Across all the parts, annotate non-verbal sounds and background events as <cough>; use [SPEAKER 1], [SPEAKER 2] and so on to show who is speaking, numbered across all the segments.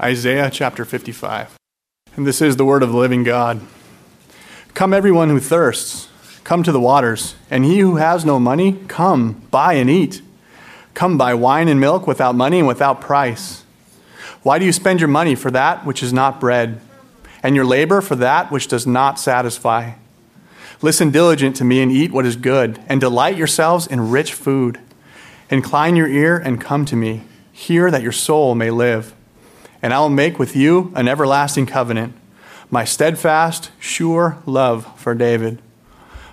[SPEAKER 1] Isaiah chapter 55. And this is the word of the living God. Come, everyone who thirsts, come to the waters, and he who has no money, come, buy and eat. Come buy wine and milk without money and without price. Why do you spend your money for that which is not bread, and your labor for that which does not satisfy? Listen diligent to me and eat what is good, and delight yourselves in rich food. Incline your ear and come to me. Hear that your soul may live and I will make with you an everlasting covenant, my steadfast, sure love for David.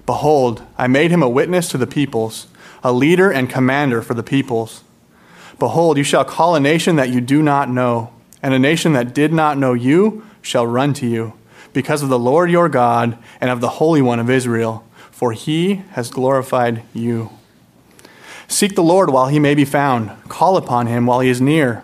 [SPEAKER 1] Behold, I made him a witness to the peoples, a leader and commander for the peoples. Behold, you shall call a nation that you do not know, and a nation that did not know you shall run to you, because of the Lord your God and of the Holy One of Israel, for he has glorified you. Seek the Lord while he may be found, call upon him while he is near.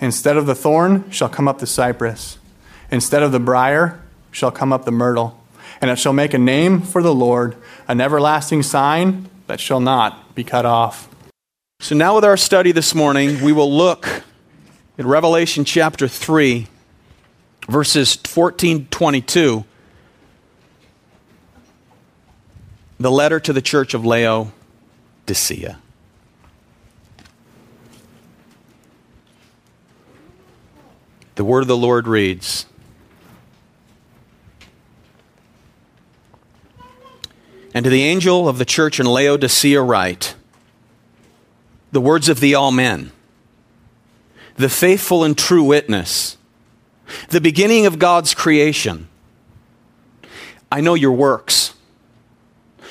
[SPEAKER 1] Instead of the thorn shall come up the cypress. Instead of the brier shall come up the myrtle. And it shall make a name for the Lord, an everlasting sign that shall not be cut off.
[SPEAKER 2] So now, with our study this morning, we will look at Revelation chapter 3, verses 14 22. The letter to the church of Laodicea. The word of the Lord reads And to the angel of the church in Laodicea, write the words of the Amen, the faithful and true witness, the beginning of God's creation. I know your works.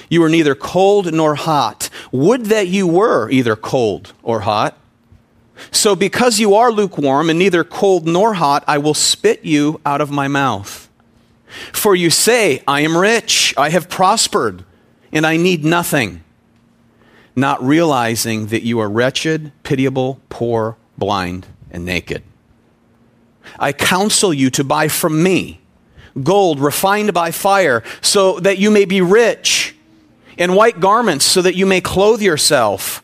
[SPEAKER 2] You are neither cold nor hot. Would that you were either cold or hot. So, because you are lukewarm and neither cold nor hot, I will spit you out of my mouth. For you say, I am rich, I have prospered, and I need nothing, not realizing that you are wretched, pitiable, poor, blind, and naked. I counsel you to buy from me gold refined by fire, so that you may be rich, and white garments, so that you may clothe yourself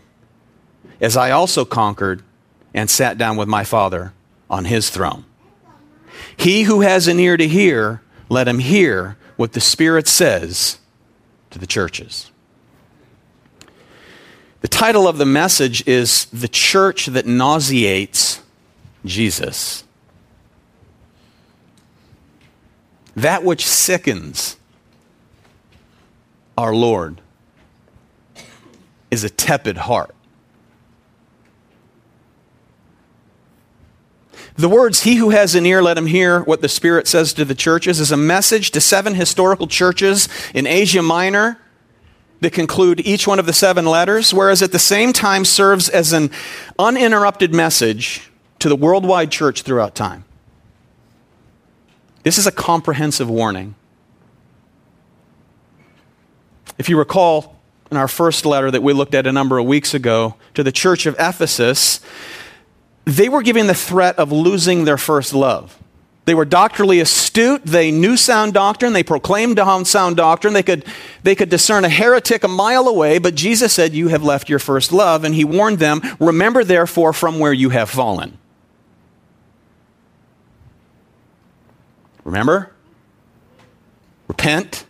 [SPEAKER 2] as I also conquered and sat down with my Father on his throne. He who has an ear to hear, let him hear what the Spirit says to the churches. The title of the message is The Church That Nauseates Jesus. That which sickens our Lord is a tepid heart. The words, He who has an ear, let him hear what the Spirit says to the churches, is a message to seven historical churches in Asia Minor that conclude each one of the seven letters, whereas at the same time serves as an uninterrupted message to the worldwide church throughout time. This is a comprehensive warning. If you recall in our first letter that we looked at a number of weeks ago to the church of Ephesus, they were giving the threat of losing their first love. They were doctrinally astute. They knew sound doctrine. They proclaimed sound doctrine. They could, they could discern a heretic a mile away, but Jesus said, You have left your first love. And he warned them, Remember therefore from where you have fallen. Remember? Repent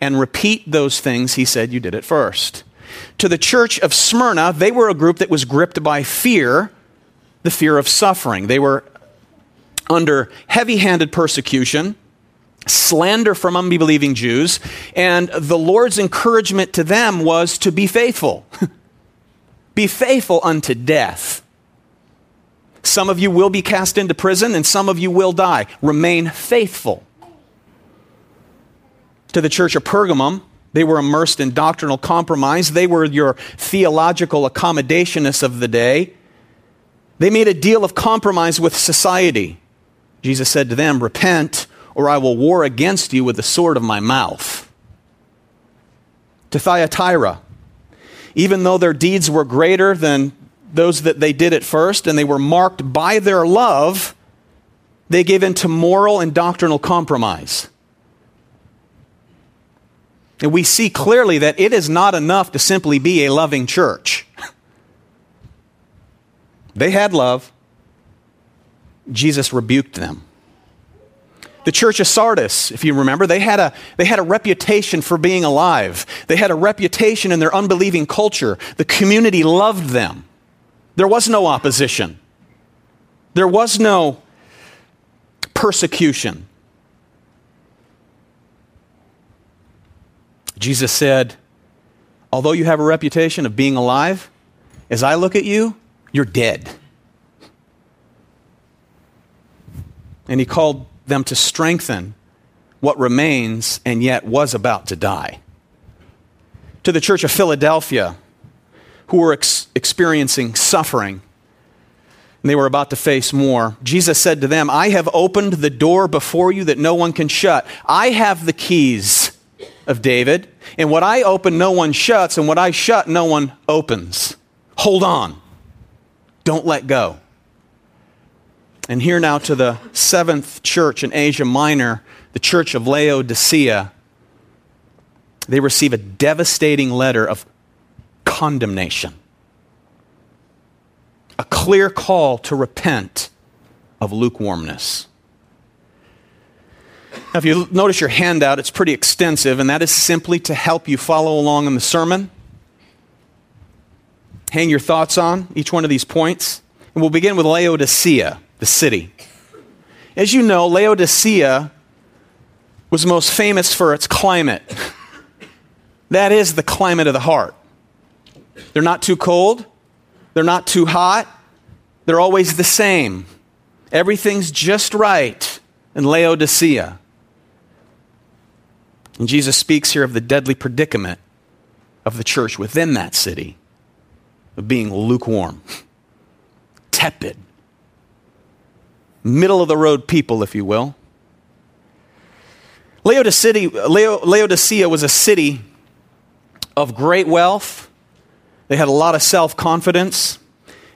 [SPEAKER 2] and repeat those things he said you did at first. To the church of Smyrna, they were a group that was gripped by fear, the fear of suffering. They were under heavy handed persecution, slander from unbelieving Jews, and the Lord's encouragement to them was to be faithful. <laughs> be faithful unto death. Some of you will be cast into prison, and some of you will die. Remain faithful. To the church of Pergamum, they were immersed in doctrinal compromise. They were your theological accommodationists of the day. They made a deal of compromise with society. Jesus said to them, Repent, or I will war against you with the sword of my mouth. To Thyatira, even though their deeds were greater than those that they did at first, and they were marked by their love, they gave in to moral and doctrinal compromise. And we see clearly that it is not enough to simply be a loving church. They had love. Jesus rebuked them. The church of Sardis, if you remember, they had, a, they had a reputation for being alive. They had a reputation in their unbelieving culture. The community loved them. There was no opposition, there was no persecution. Jesus said, Although you have a reputation of being alive, as I look at you, you're dead. And he called them to strengthen what remains and yet was about to die. To the church of Philadelphia, who were ex- experiencing suffering, and they were about to face more, Jesus said to them, I have opened the door before you that no one can shut. I have the keys of David. And what I open, no one shuts, and what I shut, no one opens. Hold on. Don't let go. And here now to the seventh church in Asia Minor, the church of Laodicea. They receive a devastating letter of condemnation, a clear call to repent of lukewarmness. Now, if you notice your handout, it's pretty extensive, and that is simply to help you follow along in the sermon. Hang your thoughts on each one of these points. And we'll begin with Laodicea, the city. As you know, Laodicea was most famous for its climate. <laughs> That is the climate of the heart. They're not too cold, they're not too hot, they're always the same. Everything's just right in Laodicea. And Jesus speaks here of the deadly predicament of the church within that city of being lukewarm, tepid, middle of the road people, if you will. Laodicea, Laodicea was a city of great wealth. They had a lot of self confidence.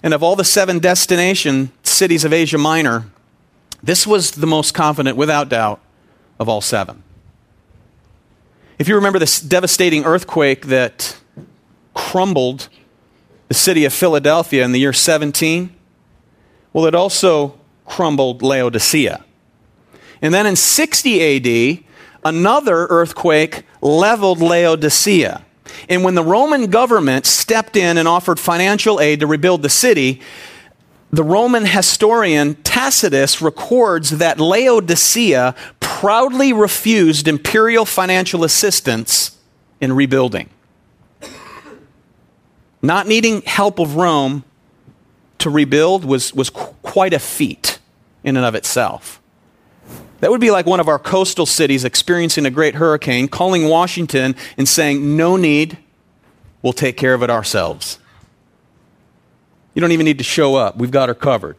[SPEAKER 2] And of all the seven destination cities of Asia Minor, this was the most confident, without doubt, of all seven. If you remember this devastating earthquake that crumbled the city of Philadelphia in the year 17, well, it also crumbled Laodicea. And then in 60 AD, another earthquake leveled Laodicea. And when the Roman government stepped in and offered financial aid to rebuild the city, the Roman historian Tacitus records that Laodicea proudly refused imperial financial assistance in rebuilding. Not needing help of Rome to rebuild was, was qu- quite a feat in and of itself. That would be like one of our coastal cities experiencing a great hurricane, calling Washington and saying, No need, we'll take care of it ourselves. You don't even need to show up. We've got her covered.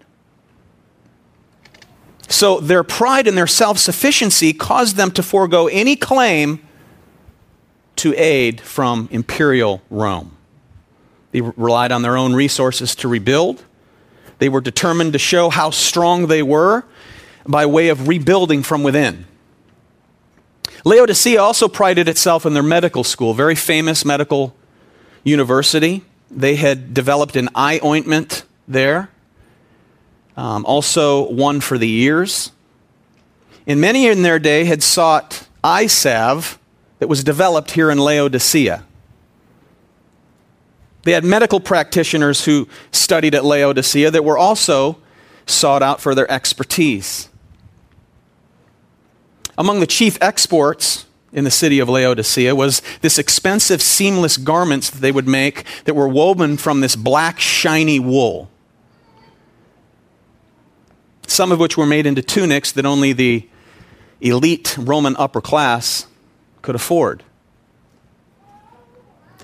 [SPEAKER 2] So their pride and their self sufficiency caused them to forego any claim to aid from imperial Rome. They relied on their own resources to rebuild. They were determined to show how strong they were. by way of rebuilding from within. Laodicea also prided itself in their medical school, very famous medical university. They had developed an eye ointment there, um, also one for the ears. And many in their day had sought eye salve that was developed here in Laodicea. They had medical practitioners who studied at Laodicea that were also sought out for their expertise. Among the chief exports in the city of Laodicea was this expensive seamless garments that they would make that were woven from this black shiny wool. Some of which were made into tunics that only the elite Roman upper class could afford.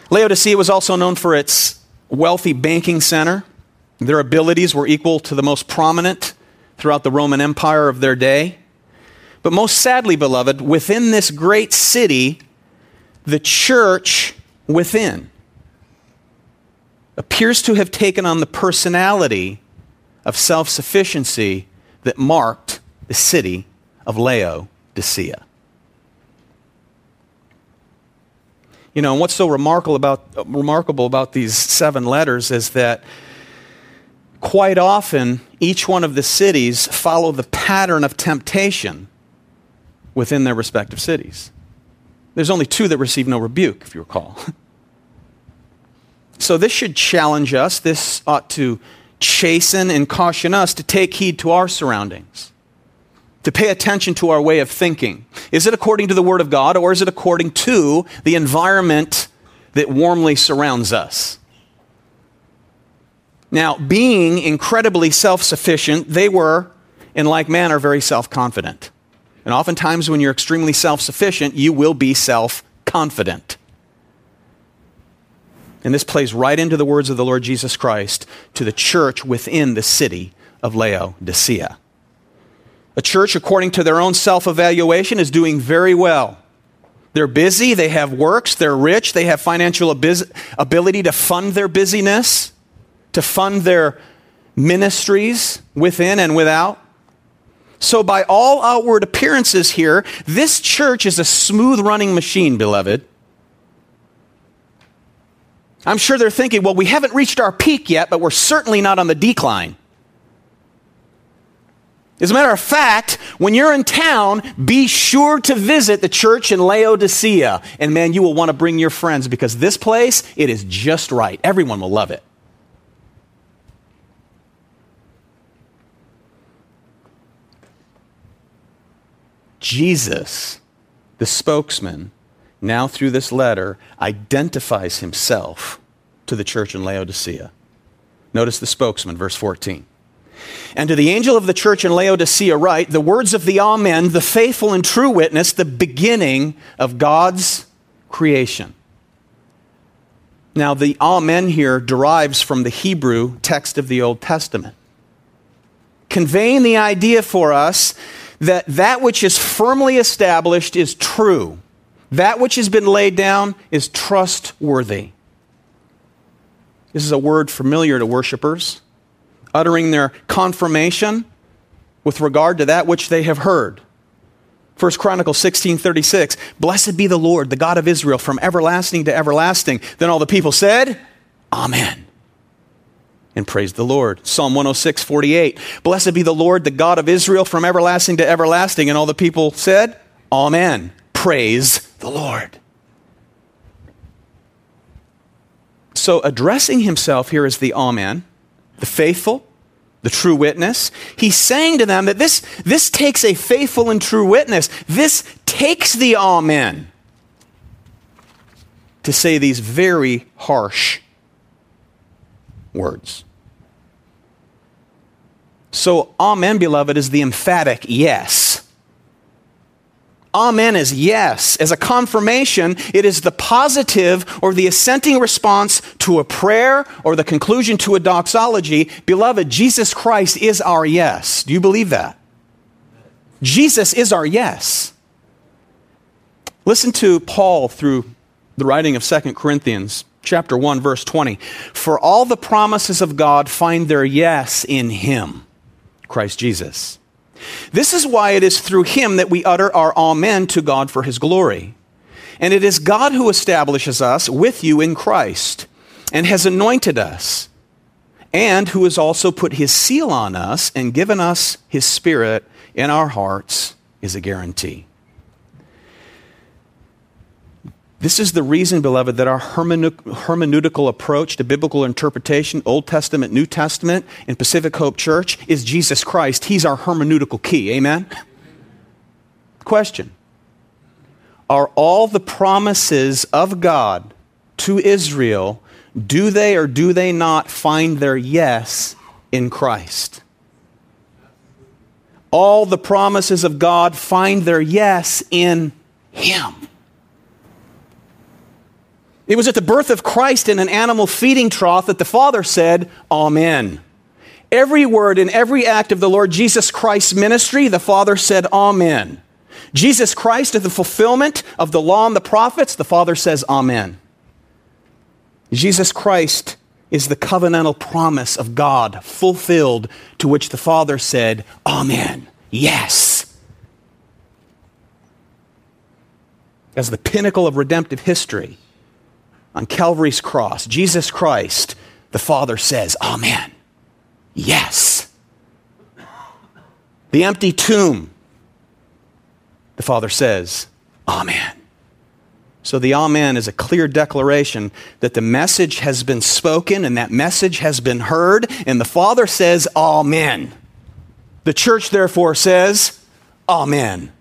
[SPEAKER 2] Laodicea was also known for its wealthy banking center. Their abilities were equal to the most prominent throughout the Roman Empire of their day. But most sadly, beloved, within this great city, the church within appears to have taken on the personality of self sufficiency that marked the city of Laodicea. You know, and what's so remarkable about, remarkable about these seven letters is that quite often each one of the cities follow the pattern of temptation within their respective cities. There's only two that receive no rebuke, if you recall. <laughs> so this should challenge us. This ought to chasten and caution us to take heed to our surroundings to pay attention to our way of thinking. Is it according to the Word of God or is it according to the environment that warmly surrounds us? Now, being incredibly self sufficient, they were, in like manner, very self confident. And oftentimes, when you're extremely self sufficient, you will be self confident. And this plays right into the words of the Lord Jesus Christ to the church within the city of Laodicea. A church, according to their own self evaluation, is doing very well. They're busy, they have works, they're rich, they have financial ability to fund their busyness, to fund their ministries within and without. So, by all outward appearances here, this church is a smooth running machine, beloved. I'm sure they're thinking, well, we haven't reached our peak yet, but we're certainly not on the decline. As a matter of fact, when you're in town, be sure to visit the church in Laodicea. And man, you will want to bring your friends because this place, it is just right. Everyone will love it. Jesus, the spokesman, now through this letter, identifies himself to the church in Laodicea. Notice the spokesman, verse 14. And to the angel of the church in Laodicea, write the words of the Amen, the faithful and true witness, the beginning of God's creation. Now, the Amen here derives from the Hebrew text of the Old Testament, conveying the idea for us that that which is firmly established is true, that which has been laid down is trustworthy. This is a word familiar to worshipers uttering their confirmation with regard to that which they have heard. 1 Chronicles 16:36 Blessed be the Lord the God of Israel from everlasting to everlasting. Then all the people said amen. And praised the Lord. Psalm 106:48 Blessed be the Lord the God of Israel from everlasting to everlasting. And all the people said amen. Praise the Lord. So addressing himself here as the amen the faithful, the true witness. He's saying to them that this, this takes a faithful and true witness. This takes the amen to say these very harsh words. So, amen, beloved, is the emphatic yes. Amen is yes. As a confirmation, it is the positive or the assenting response to a prayer or the conclusion to a doxology. Beloved, Jesus Christ is our yes. Do you believe that? Jesus is our yes. Listen to Paul through the writing of 2 Corinthians chapter 1 verse 20. For all the promises of God find their yes in him, Christ Jesus. This is why it is through him that we utter our Amen to God for his glory. And it is God who establishes us with you in Christ and has anointed us, and who has also put his seal on us and given us his spirit in our hearts is a guarantee. This is the reason, beloved, that our hermeneutical approach to biblical interpretation, Old Testament, New Testament, in Pacific Hope Church, is Jesus Christ. He's our hermeneutical key. Amen? Question Are all the promises of God to Israel, do they or do they not find their yes in Christ? All the promises of God find their yes in Him. It was at the birth of Christ in an animal feeding trough that the Father said, Amen. Every word and every act of the Lord Jesus Christ's ministry, the Father said, Amen. Jesus Christ is the fulfillment of the law and the prophets, the Father says, Amen. Jesus Christ is the covenantal promise of God fulfilled, to which the Father said, Amen. Yes. As the pinnacle of redemptive history, on Calvary's cross, Jesus Christ, the Father says, Amen. Yes. The empty tomb, the Father says, Amen. So the Amen is a clear declaration that the message has been spoken and that message has been heard, and the Father says, Amen. The church, therefore, says, Amen.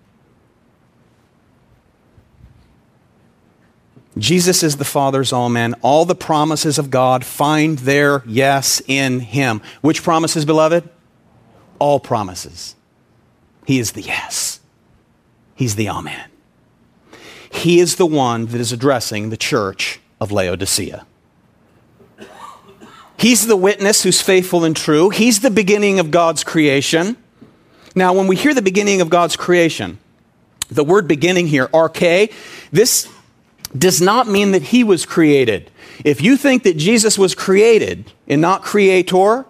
[SPEAKER 2] Jesus is the Father's Amen. All the promises of God find their yes in Him. Which promises, beloved? All promises. He is the yes. He's the Amen. He is the one that is addressing the church of Laodicea. He's the witness who's faithful and true. He's the beginning of God's creation. Now, when we hear the beginning of God's creation, the word beginning here, arche, this does not mean that he was created. If you think that Jesus was created and not creator,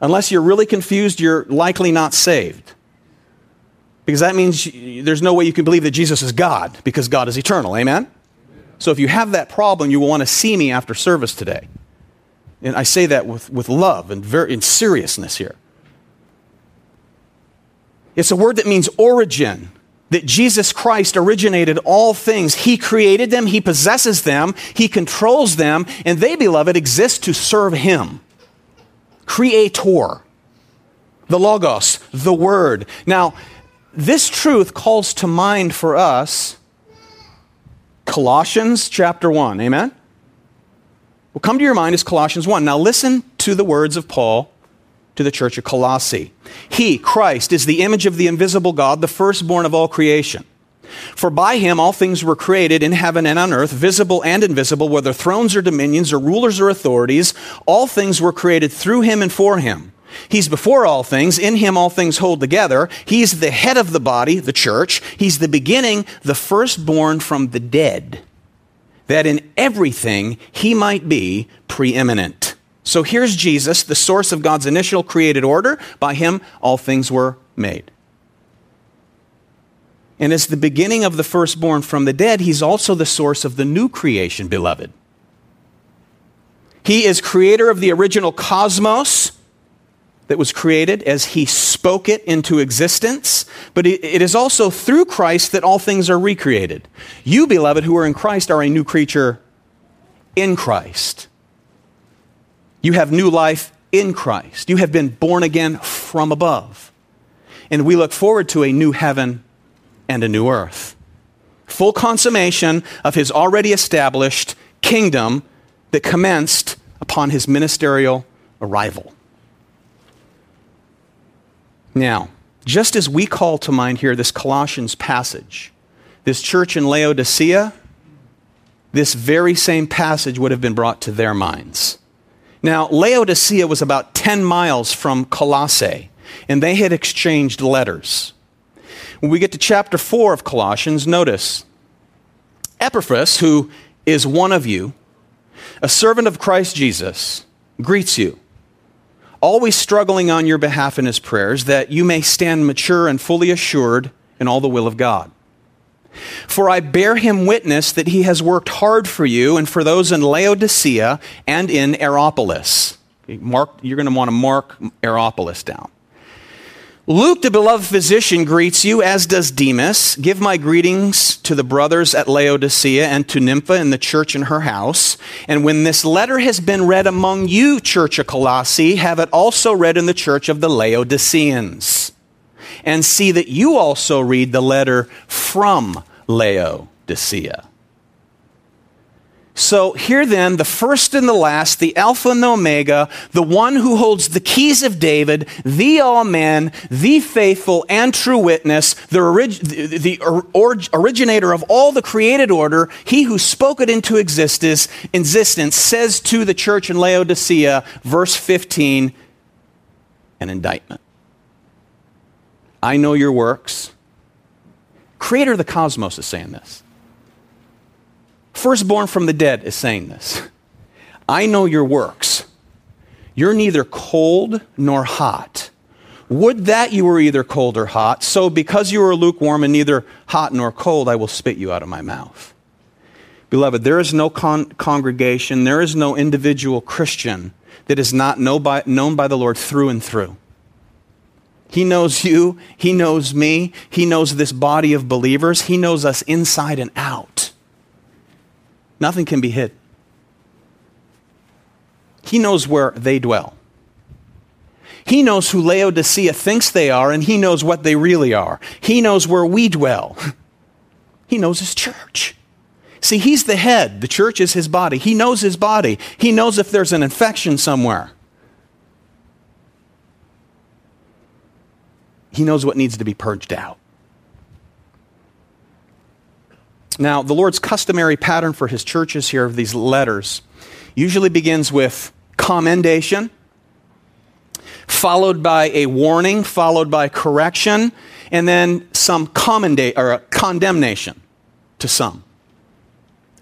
[SPEAKER 2] unless you're really confused, you're likely not saved. Because that means there's no way you can believe that Jesus is God, because God is eternal. Amen? So if you have that problem, you will want to see me after service today. And I say that with, with love and very in seriousness here. It's a word that means origin that Jesus Christ originated all things. He created them, He possesses them, He controls them, and they, beloved, exist to serve Him. Creator, the Logos, the Word. Now, this truth calls to mind for us Colossians chapter 1. Amen? What come to your mind is Colossians 1. Now, listen to the words of Paul to the church of Colossae. He, Christ, is the image of the invisible God, the firstborn of all creation. For by him all things were created in heaven and on earth, visible and invisible, whether thrones or dominions or rulers or authorities. All things were created through him and for him. He's before all things. In him all things hold together. He's the head of the body, the church. He's the beginning, the firstborn from the dead, that in everything he might be preeminent. So here's Jesus, the source of God's initial created order. By him, all things were made. And as the beginning of the firstborn from the dead, he's also the source of the new creation, beloved. He is creator of the original cosmos that was created as he spoke it into existence, but it is also through Christ that all things are recreated. You, beloved, who are in Christ, are a new creature in Christ. You have new life in Christ. You have been born again from above. And we look forward to a new heaven and a new earth. Full consummation of his already established kingdom that commenced upon his ministerial arrival. Now, just as we call to mind here this Colossians passage, this church in Laodicea, this very same passage would have been brought to their minds. Now, Laodicea was about 10 miles from Colossae, and they had exchanged letters. When we get to chapter 4 of Colossians, notice Epaphras, who is one of you, a servant of Christ Jesus, greets you. always struggling on your behalf in his prayers, that you may stand mature and fully assured in all the will of God. For I bear him witness that he has worked hard for you and for those in Laodicea and in Hierapolis. Mark, you're going to want to mark Hierapolis down. Luke, the beloved physician, greets you, as does Demas. Give my greetings to the brothers at Laodicea and to Nympha in the church in her house. And when this letter has been read among you, church of Colossae, have it also read in the church of the Laodiceans. And see that you also read the letter from Laodicea. So, here then, the first and the last, the Alpha and the Omega, the one who holds the keys of David, the Amen, the faithful and true witness, the, orig- the, the or- originator of all the created order, he who spoke it into existence, existence, says to the church in Laodicea, verse 15, an indictment. I know your works. Creator of the cosmos is saying this. Firstborn from the dead is saying this. I know your works. You're neither cold nor hot. Would that you were either cold or hot. So, because you are lukewarm and neither hot nor cold, I will spit you out of my mouth. Beloved, there is no con- congregation, there is no individual Christian that is not know by, known by the Lord through and through. He knows you, He knows me, He knows this body of believers, He knows us inside and out. Nothing can be hid. He knows where they dwell. He knows who Laodicea thinks they are, and he knows what they really are. He knows where we dwell. He knows his church. See, he's the head. The church is his body. He knows his body. He knows if there's an infection somewhere. He knows what needs to be purged out. Now, the Lord's customary pattern for his churches here of these letters usually begins with commendation, followed by a warning, followed by correction, and then some commenda- or condemnation to some.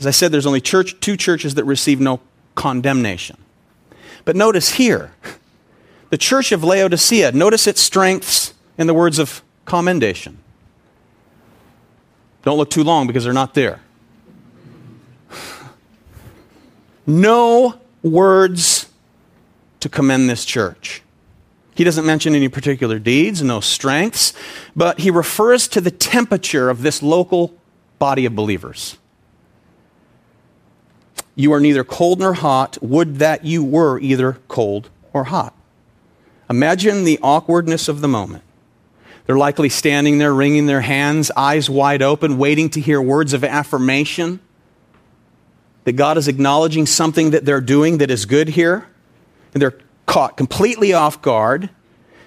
[SPEAKER 2] As I said, there's only church, two churches that receive no condemnation. But notice here, <laughs> the church of Laodicea, notice its strengths in the words of commendation. Don't look too long because they're not there. <sighs> No words to commend this church. He doesn't mention any particular deeds, no strengths, but he refers to the temperature of this local body of believers. You are neither cold nor hot. Would that you were either cold or hot. Imagine the awkwardness of the moment. They're likely standing there, wringing their hands, eyes wide open, waiting to hear words of affirmation that God is acknowledging something that they're doing that is good here. And they're caught completely off guard.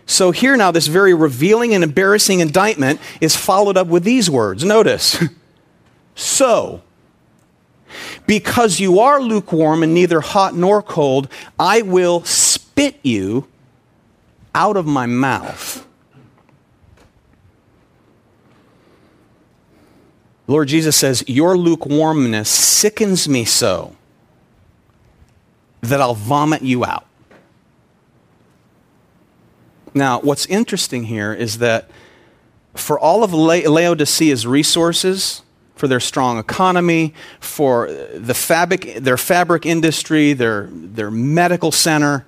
[SPEAKER 2] So, here now, this very revealing and embarrassing indictment is followed up with these words. Notice, <laughs> so, because you are lukewarm and neither hot nor cold, I will spit you out of my mouth. Lord Jesus says, Your lukewarmness sickens me so that I'll vomit you out. Now, what's interesting here is that for all of Laodicea's resources, for their strong economy, for the fabric, their fabric industry, their, their medical center,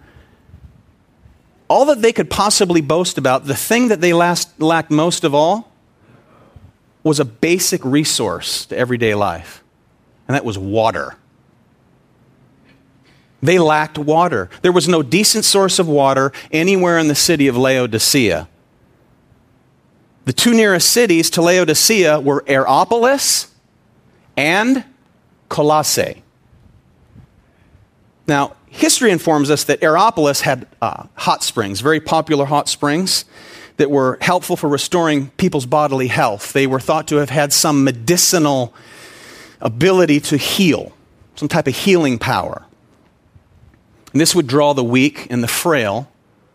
[SPEAKER 2] all that they could possibly boast about, the thing that they last, lacked most of all was a basic resource to everyday life, and that was water. They lacked water. There was no decent source of water anywhere in the city of Laodicea. The two nearest cities to Laodicea were Hierapolis and Colossae. Now, history informs us that Hierapolis had uh, hot springs, very popular hot springs that were helpful for restoring people's bodily health. They were thought to have had some medicinal ability to heal, some type of healing power. And this would draw the weak and the frail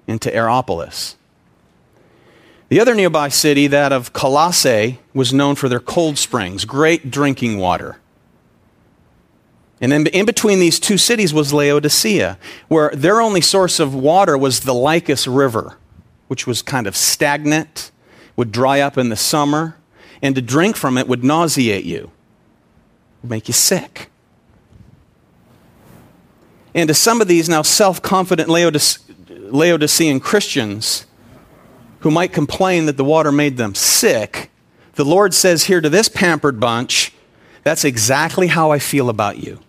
[SPEAKER 2] into Hierapolis. The other nearby city, that of Colossae, was known for their cold springs, great drinking water. And then in between these two cities was Laodicea, where their only source of water was the Lycus River, which was kind of stagnant, would dry up in the summer, and to drink from it would nauseate you, would make you sick. And to some of these now self confident Laodicean Christians who might complain that the water made them sick, the Lord says here to this pampered bunch, that's exactly how I feel about you.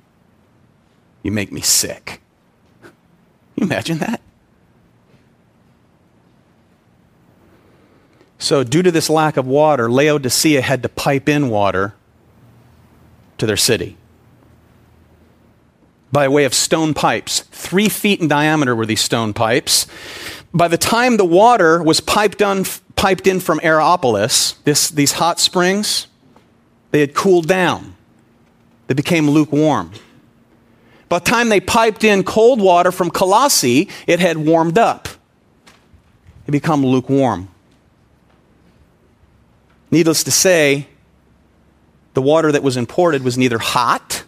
[SPEAKER 2] You make me sick. Can <laughs> you imagine that? So, due to this lack of water, Laodicea had to pipe in water to their city by way of stone pipes. Three feet in diameter were these stone pipes. By the time the water was piped, on, piped in from Hierapolis, this, these hot springs, they had cooled down. They became lukewarm. By the time they piped in cold water from Colossae, it had warmed up. It became lukewarm. Needless to say, the water that was imported was neither hot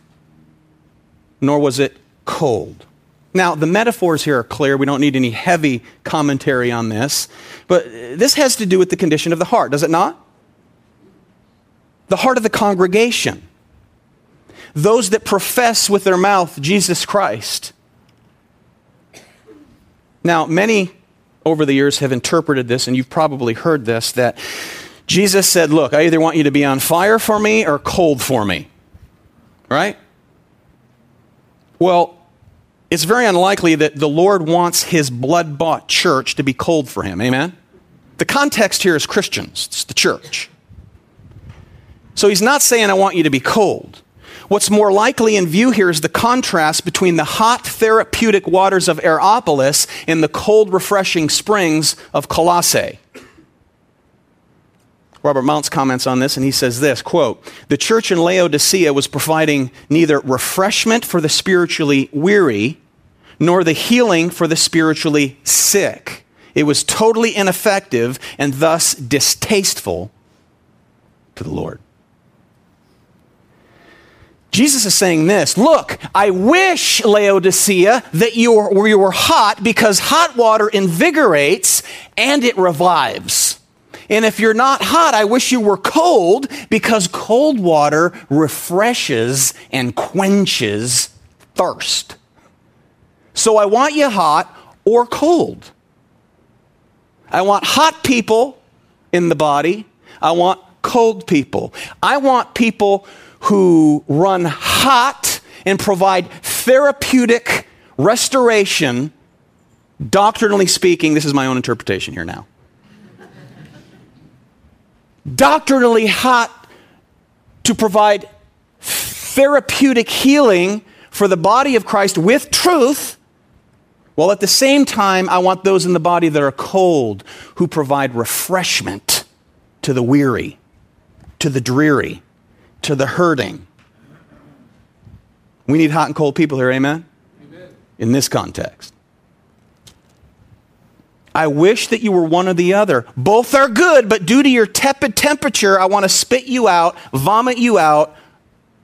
[SPEAKER 2] nor was it cold. Now, the metaphors here are clear. We don't need any heavy commentary on this. But this has to do with the condition of the heart, does it not? The heart of the congregation. Those that profess with their mouth Jesus Christ. Now, many over the years have interpreted this, and you've probably heard this, that Jesus said, Look, I either want you to be on fire for me or cold for me. Right? Well, it's very unlikely that the Lord wants his blood bought church to be cold for him. Amen? The context here is Christians, it's the church. So he's not saying, I want you to be cold. What's more likely in view here is the contrast between the hot therapeutic waters of Hierapolis and the cold, refreshing springs of Colossae. Robert Mounce comments on this and he says this quote, The church in Laodicea was providing neither refreshment for the spiritually weary nor the healing for the spiritually sick. It was totally ineffective and thus distasteful to the Lord. Jesus is saying this Look, I wish, Laodicea, that you were, you were hot because hot water invigorates and it revives. And if you're not hot, I wish you were cold because cold water refreshes and quenches thirst. So I want you hot or cold. I want hot people in the body. I want cold people. I want people who run hot and provide therapeutic restoration, doctrinally speaking. This is my own interpretation here now doctrinally hot to provide therapeutic healing for the body of Christ with truth, while at the same time, I want those in the body that are cold who provide refreshment to the weary, to the dreary, to the hurting. We need hot and cold people here, amen? amen. In this context. I wish that you were one or the other. Both are good, but due to your tepid temperature, I want to spit you out, vomit you out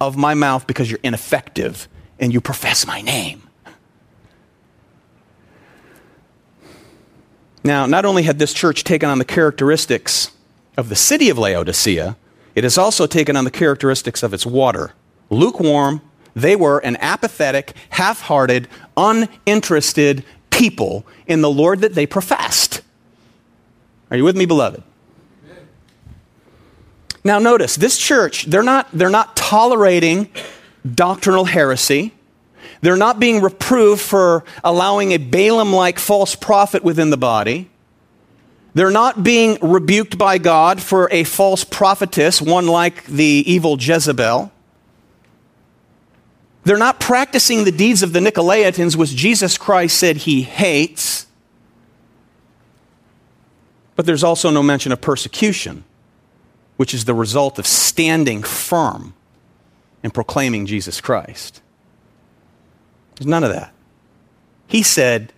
[SPEAKER 2] of my mouth because you're ineffective and you profess my name. Now, not only had this church taken on the characteristics of the city of Laodicea, it has also taken on the characteristics of its water. Lukewarm, they were an apathetic, half hearted, uninterested people in the Lord that they professed. Are you with me, beloved? Now notice, this church, they're not, they're not tolerating doctrinal heresy. They're not being reproved for allowing a Balaam like false prophet within the body. They're not being rebuked by God for a false prophetess, one like the evil Jezebel. They're not practicing the deeds of the Nicolaitans, which Jesus Christ said he hates. But there's also no mention of persecution, which is the result of standing firm and proclaiming Jesus Christ. There's none of that. He said,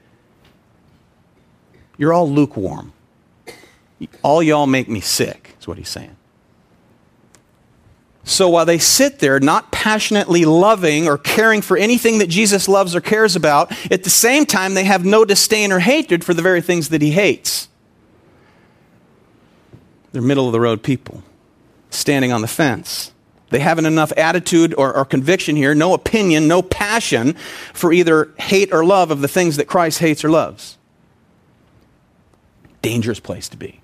[SPEAKER 2] You're all lukewarm. All y'all make me sick, is what he's saying. So while they sit there not passionately loving or caring for anything that Jesus loves or cares about, at the same time they have no disdain or hatred for the very things that he hates. They're middle of the road people, standing on the fence. They haven't enough attitude or, or, conviction here, no opinion, no passion for either hate or love of the things that Christ hates or loves. Dangerous place to be.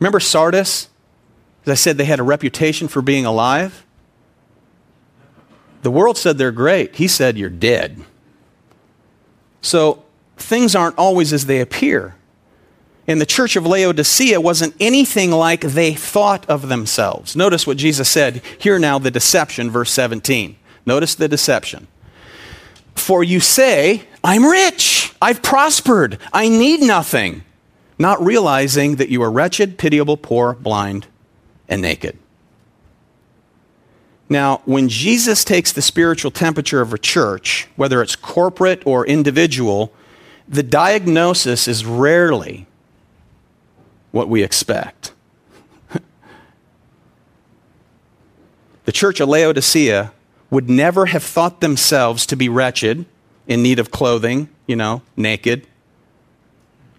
[SPEAKER 2] Remember Sardis? As I said, they had a reputation for being alive. The world said they're great. He said, You're dead. So things aren't always as they appear. And the church of Laodicea wasn't anything like they thought of themselves. Notice what Jesus said. Here now, the deception, verse 17. Notice the deception. For you say, I'm rich, I've prospered, I need nothing, not realizing that you are wretched, pitiable, poor, blind, and naked. Now, when Jesus takes the spiritual temperature of a church, whether it's corporate or individual, the diagnosis is rarely what we expect. <laughs> the church of Laodicea would never have thought themselves to be wretched, in need of clothing, you know, naked,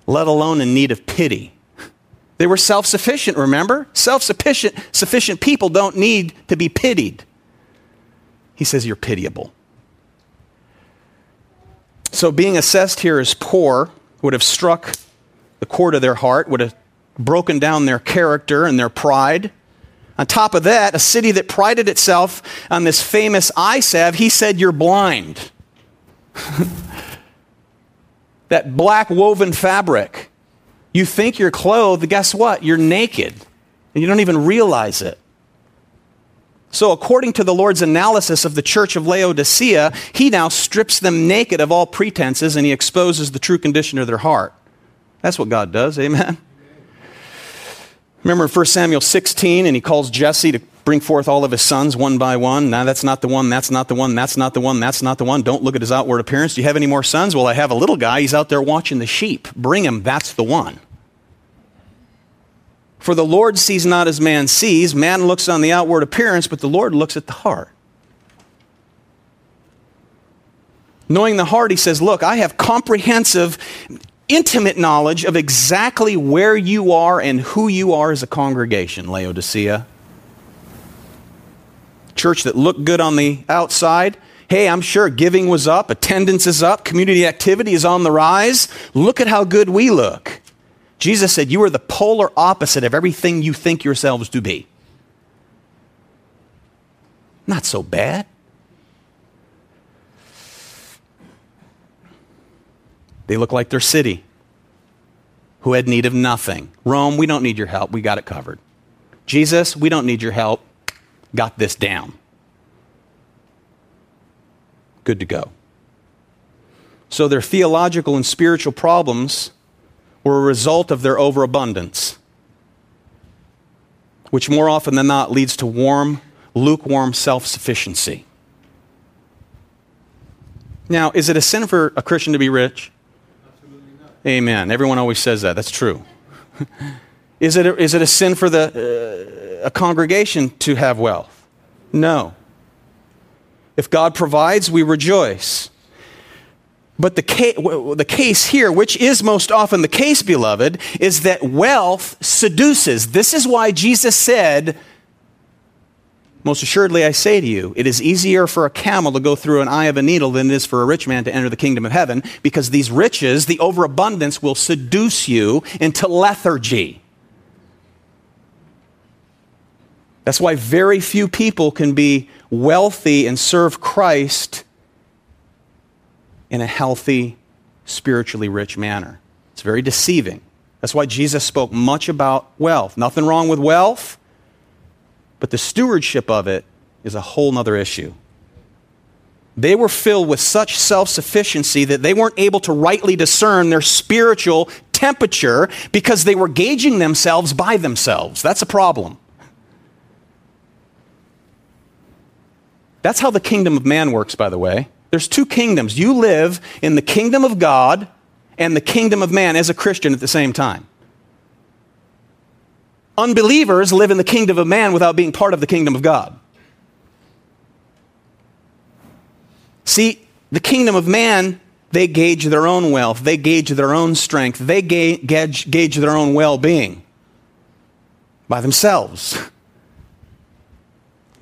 [SPEAKER 2] let alone in need of pity. They were self sufficient, remember? Self sufficient sufficient people don't need to be pitied. He says, You're pitiable. So being assessed here as poor would have struck the chord of their heart, would have broken down their character and their pride. On top of that, a city that prided itself on this famous eye salve, he said, You're blind. <laughs> that black woven fabric. You think you're clothed, guess what? You're naked, and you don't even realize it. So, according to the Lord's analysis of the church of Laodicea, he now strips them naked of all pretenses and he exposes the true condition of their heart. That's what God does, amen? Remember in 1 Samuel 16, and he calls Jesse to bring forth all of his sons one by one. Now, that's not the one, that's not the one, that's not the one, that's not the one. Don't look at his outward appearance. Do you have any more sons? Well, I have a little guy. He's out there watching the sheep. Bring him, that's the one. For the Lord sees not as man sees. Man looks on the outward appearance, but the Lord looks at the heart. Knowing the heart, he says, Look, I have comprehensive intimate knowledge of exactly where you are and who you are as a congregation, Laodicea. Church that looked good on the outside. Hey, I'm sure giving was up, attendance is up, community activity is on the rise. Look at how good we look. Jesus said, You are the polar opposite of everything you think yourselves to be. Not so bad. They look like their city, who had need of nothing. Rome, we don't need your help. We got it covered. Jesus, we don't need your help. Got this down. Good to go. So their theological and spiritual problems were a result of their overabundance, which more often than not leads to warm, lukewarm self sufficiency. Now, is it a sin for a Christian to be rich? Absolutely not. Amen. Everyone always says that. That's true. <laughs> is, it a, is it a sin for the, uh, a congregation to have wealth? No. If God provides, we rejoice. But the, ca- the case here, which is most often the case, beloved, is that wealth seduces. This is why Jesus said, most assuredly, I say to you, it is easier for a camel to go through an eye of a needle than it is for a rich man to enter the kingdom of heaven, because these riches, the overabundance, will seduce you into lethargy. That's why very few people can be wealthy and serve Christ in a healthy, spiritually rich manner. It's very deceiving. That's why Jesus spoke much about wealth. Nothing wrong with wealth. But the stewardship of it is a whole other issue. They were filled with such self sufficiency that they weren't able to rightly discern their spiritual temperature because they were gauging themselves by themselves. That's a problem. That's how the kingdom of man works, by the way. There's two kingdoms. You live in the kingdom of God and the kingdom of man as a Christian at the same time. unbelievers live in the kingdom of man without being part of the kingdom of God. See, the kingdom of man, they gauge their own wealth, they gauge their own strength, they gauge, gauge their own well being by themselves. <laughs>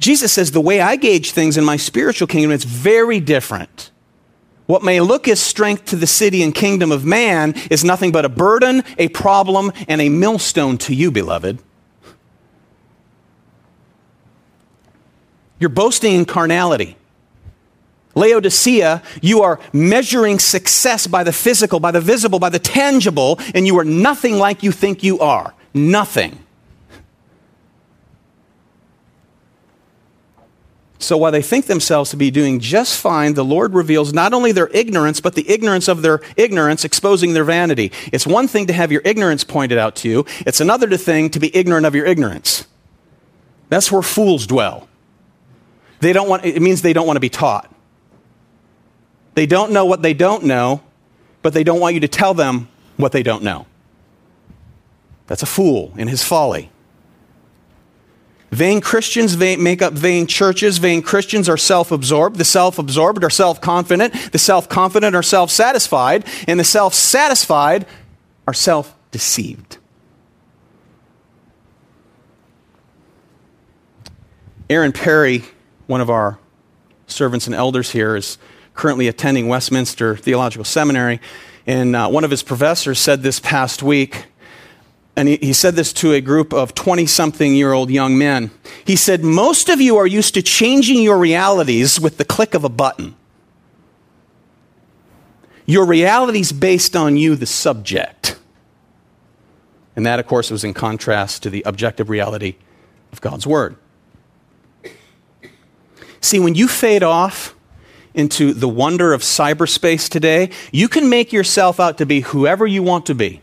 [SPEAKER 2] Jesus says the way I gauge things in my spiritual kingdom is very different. What may look as strength to the city and kingdom of man is nothing but a burden, a problem, and a millstone to you, beloved. You're boasting in carnality. Laodicea, you are measuring success by the physical, by the visible, by the tangible, and you are nothing like you think you are. Nothing. So while they think themselves to be doing just fine, the Lord reveals not only their ignorance, but the ignorance of their ignorance, exposing their vanity. It's one thing to have your ignorance pointed out to you, it's another thing to be ignorant of your ignorance. That's where fools dwell. They don't want, it means they don't want to be taught. They don't know what they don't know, but they don't want you to tell them what they don't know. That's a fool in his folly. Vain Christians make up vain churches. Vain Christians are self absorbed. The self absorbed are self confident. The self confident are self satisfied. And the self satisfied are self deceived. Aaron Perry, one of our servants and elders here, is currently attending Westminster Theological Seminary. And uh, one of his professors said this past week and he, he said this to a group of 20 something year old young men. He said, Most of you are used to changing your realities with the click of a button. Your reality's based on you, the subject. And that, of course, was in contrast to the objective reality of God's Word. See, when you fade off into the wonder of cyberspace today, you can make yourself out to be whoever you want to be.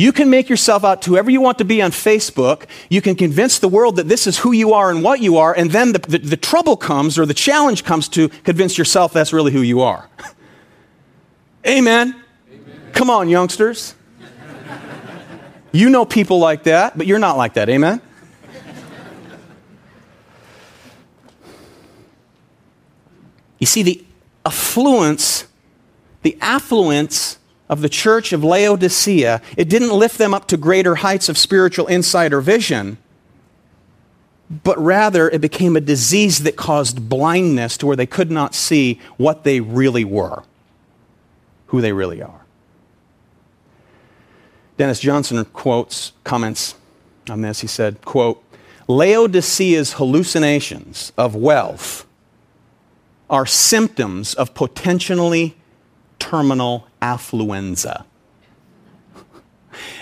[SPEAKER 2] You can make yourself out to whoever you want to be on Facebook. You can convince the world that this is who you are and what you are, and then the, the, the trouble comes or the challenge comes to convince yourself that's really who you are. <laughs> Amen. Amen. Come on, youngsters. you know people like that, but you're not like that. Amen. You see, the affluence, the affluence of the church of Laodicea, it didn't lift them up to greater heights of spiritual insight or vision, but rather it became a disease that caused blindness to where they could not see what they really were, who they really are. Dennis Johnson quotes, comments on this. He said, quote, Laodicea's hallucinations of wealth are symptoms of potentially terminal affluenza. <laughs>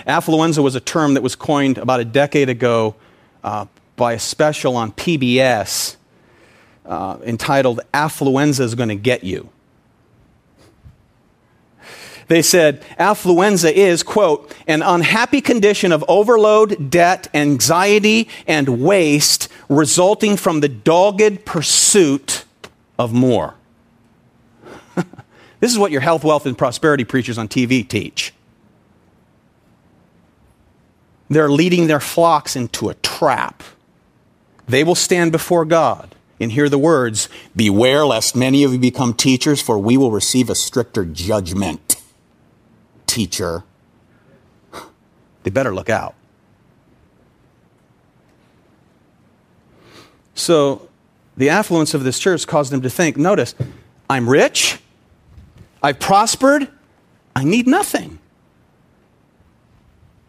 [SPEAKER 2] affluenza was a term that was coined about a decade ago uh, by a special on PBS uh, entitled Affluenza is Going to Get You. They said affluenza is, quote, an unhappy condition of overload, debt, anxiety, and waste resulting from the dogged pursuit of more. This is what your health, wealth, and prosperity preachers on TV teach. They're leading their flocks into a trap. They will stand before God and hear the words Beware lest many of you become teachers, for we will receive a stricter judgment. Teacher. They better look out. So, the affluence of this church caused them to think notice, I'm rich, I've prospered. I need nothing.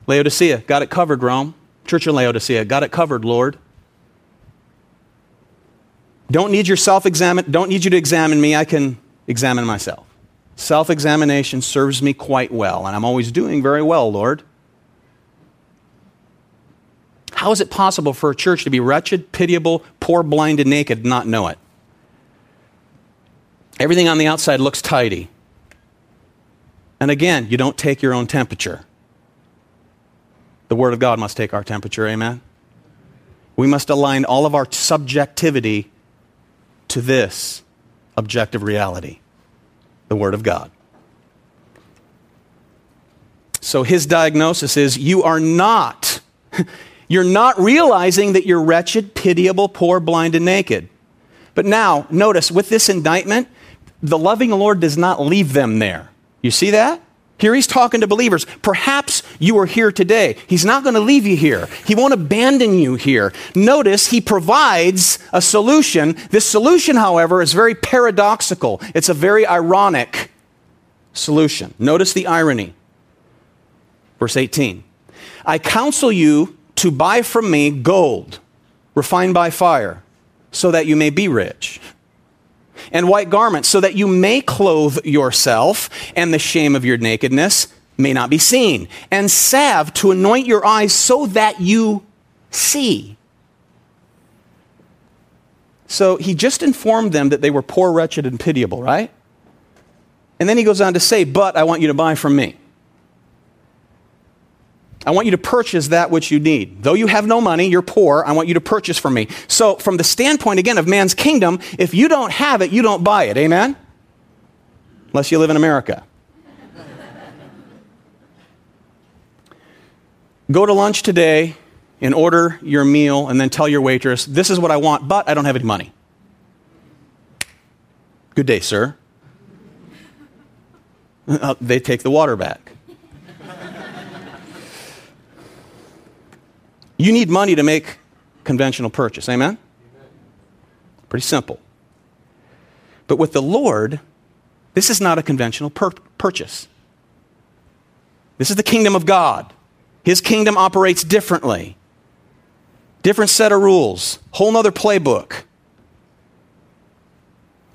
[SPEAKER 2] Laodicea, got it covered, Rome. Church of Laodicea, got it covered, Lord. Don't need your self examine, don't need you to examine me. I can examine myself. Self examination serves me quite well, and I'm always doing very well, Lord. How is it possible for a church to be wretched, pitiable, poor, blind, and naked and not know it? Everything on the outside looks tidy. And again, you don't take your own temperature. The Word of God must take our temperature, amen? We must align all of our subjectivity to this objective reality the Word of God. So his diagnosis is you are not <laughs> You're not realizing that you're wretched, pitiable, poor, blind, and naked. But now, notice with this indictment, the loving Lord does not leave them there. You see that? Here he's talking to believers. Perhaps you are here today. He's not going to leave you here. He won't abandon you here. Notice he provides a solution. This solution, however, is very paradoxical. It's a very ironic solution. Notice the irony. Verse 18 I counsel you to buy from me gold refined by fire, so that you may be rich, and white garments, so that you may clothe yourself, and the shame of your nakedness may not be seen, and salve to anoint your eyes, so that you see. So he just informed them that they were poor, wretched, and pitiable, right? And then he goes on to say, But I want you to buy from me. I want you to purchase that which you need. Though you have no money, you're poor, I want you to purchase from me. So, from the standpoint, again, of man's kingdom, if you don't have it, you don't buy it. Amen? Unless you live in America. <laughs> Go to lunch today and order your meal and then tell your waitress, This is what I want, but I don't have any money. Good day, sir. <laughs> Uh, they take the water back. You need money to make conventional purchase. Amen? Pretty simple. But with the Lord, this is not a conventional pur- purchase. This is the kingdom of God. His kingdom operates differently. Different set of rules, whole nother playbook.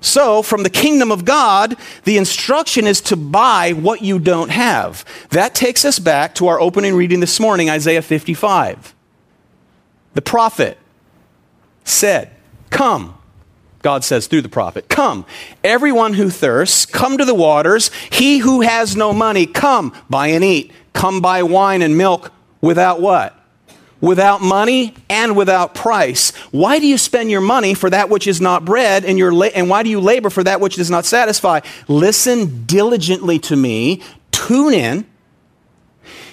[SPEAKER 2] So, from the kingdom of God, the instruction is to buy what you don't have. That takes us back to our opening reading this morning, Isaiah 55 the prophet said, Come. God says through the prophet, Come, everyone who thirsts, come to the waters. He who has no money, come, buy and eat. Come buy wine and milk without what? Without money and without price. Why do you spend your money for that which is not bread, and, your la- and why do you labor for that which does not satisfy? Listen diligently to me, tune in,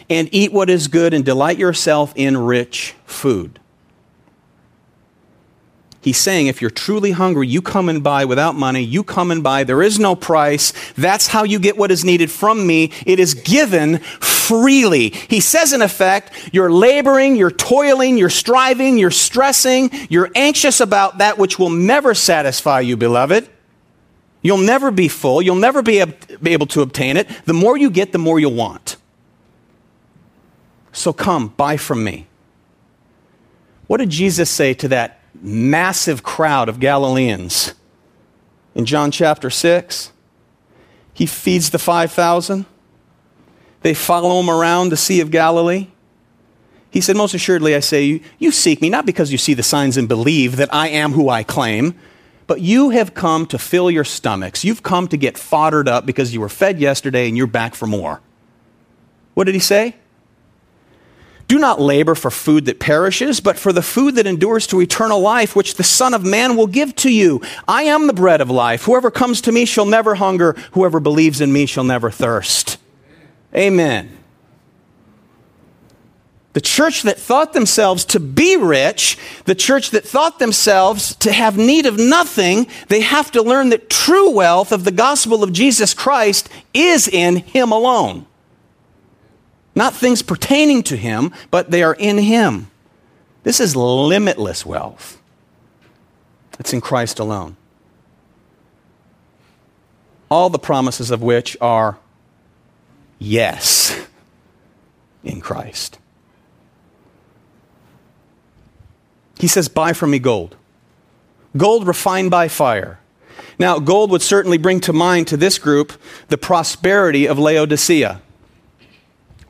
[SPEAKER 2] and eat what is good, and delight yourself in rich food. He's saying if you're truly hungry, you come and buy without money, you come and buy. There is no price. That's how you get what is needed from me. It is given freely. He says, in effect, you're laboring, you're toiling, you're striving, you're stressing, you're anxious about that which will never satisfy you, beloved. You'll never be full. You'll never be able to obtain it. The more you get, the more you'll want. So come, buy from me. What did Jesus say to that massive crowd of Galileans. In John chapter 6, he feeds the 5,000. They follow him around the Sea of Galilee. He said, Most assuredly, I say, you, you seek me not because you see the signs and believe that I am who I claim, but you have come to fill your stomachs. You've come to get foddered up because you were fed yesterday and you're back for more. What did he say? Do not labor for food that perishes, but for the food that endures to eternal life, which the Son of Man will give to you. I am the bread of life. Whoever comes to me shall never hunger. Whoever believes in me shall never thirst. Amen. The church that thought themselves to be rich, the church that thought themselves to have need of nothing, they have to learn that true wealth of the gospel of Jesus Christ is in Him alone. Not things pertaining to him, but they are in him. This is limitless wealth. It's in Christ alone. All the promises of which are yes <laughs> in Christ. He says, Buy from me gold. Gold refined by fire. Now, gold would certainly bring to mind to this group the prosperity of Laodicea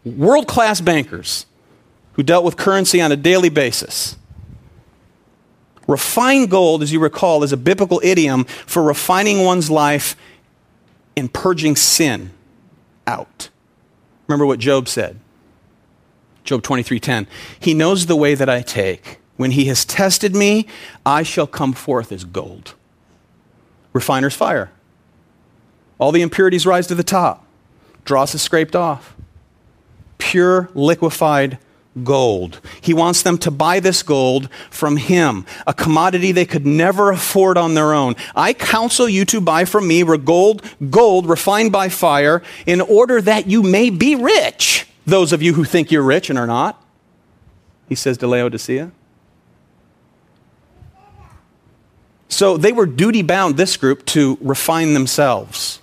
[SPEAKER 2] world class bankers who dealt with currency on a daily basis. Refined gold, as you recall, is a biblical idiom for refining one's life and purging sin out. Remember what Job said. Job 23:10. He knows the way that I take. When he has tested me, I shall come forth as gold. Refiner's fire. All the impurities rise to the top. Dross is scraped off pure liquefied gold. He wants them to buy this gold from him, a commodity they could never afford on their own. I counsel you to buy from me gold, gold refined by fire, in order that you may be rich. Those of you who think you're rich and are not, he says to Laodicea. So they were duty bound, this group, to refine themselves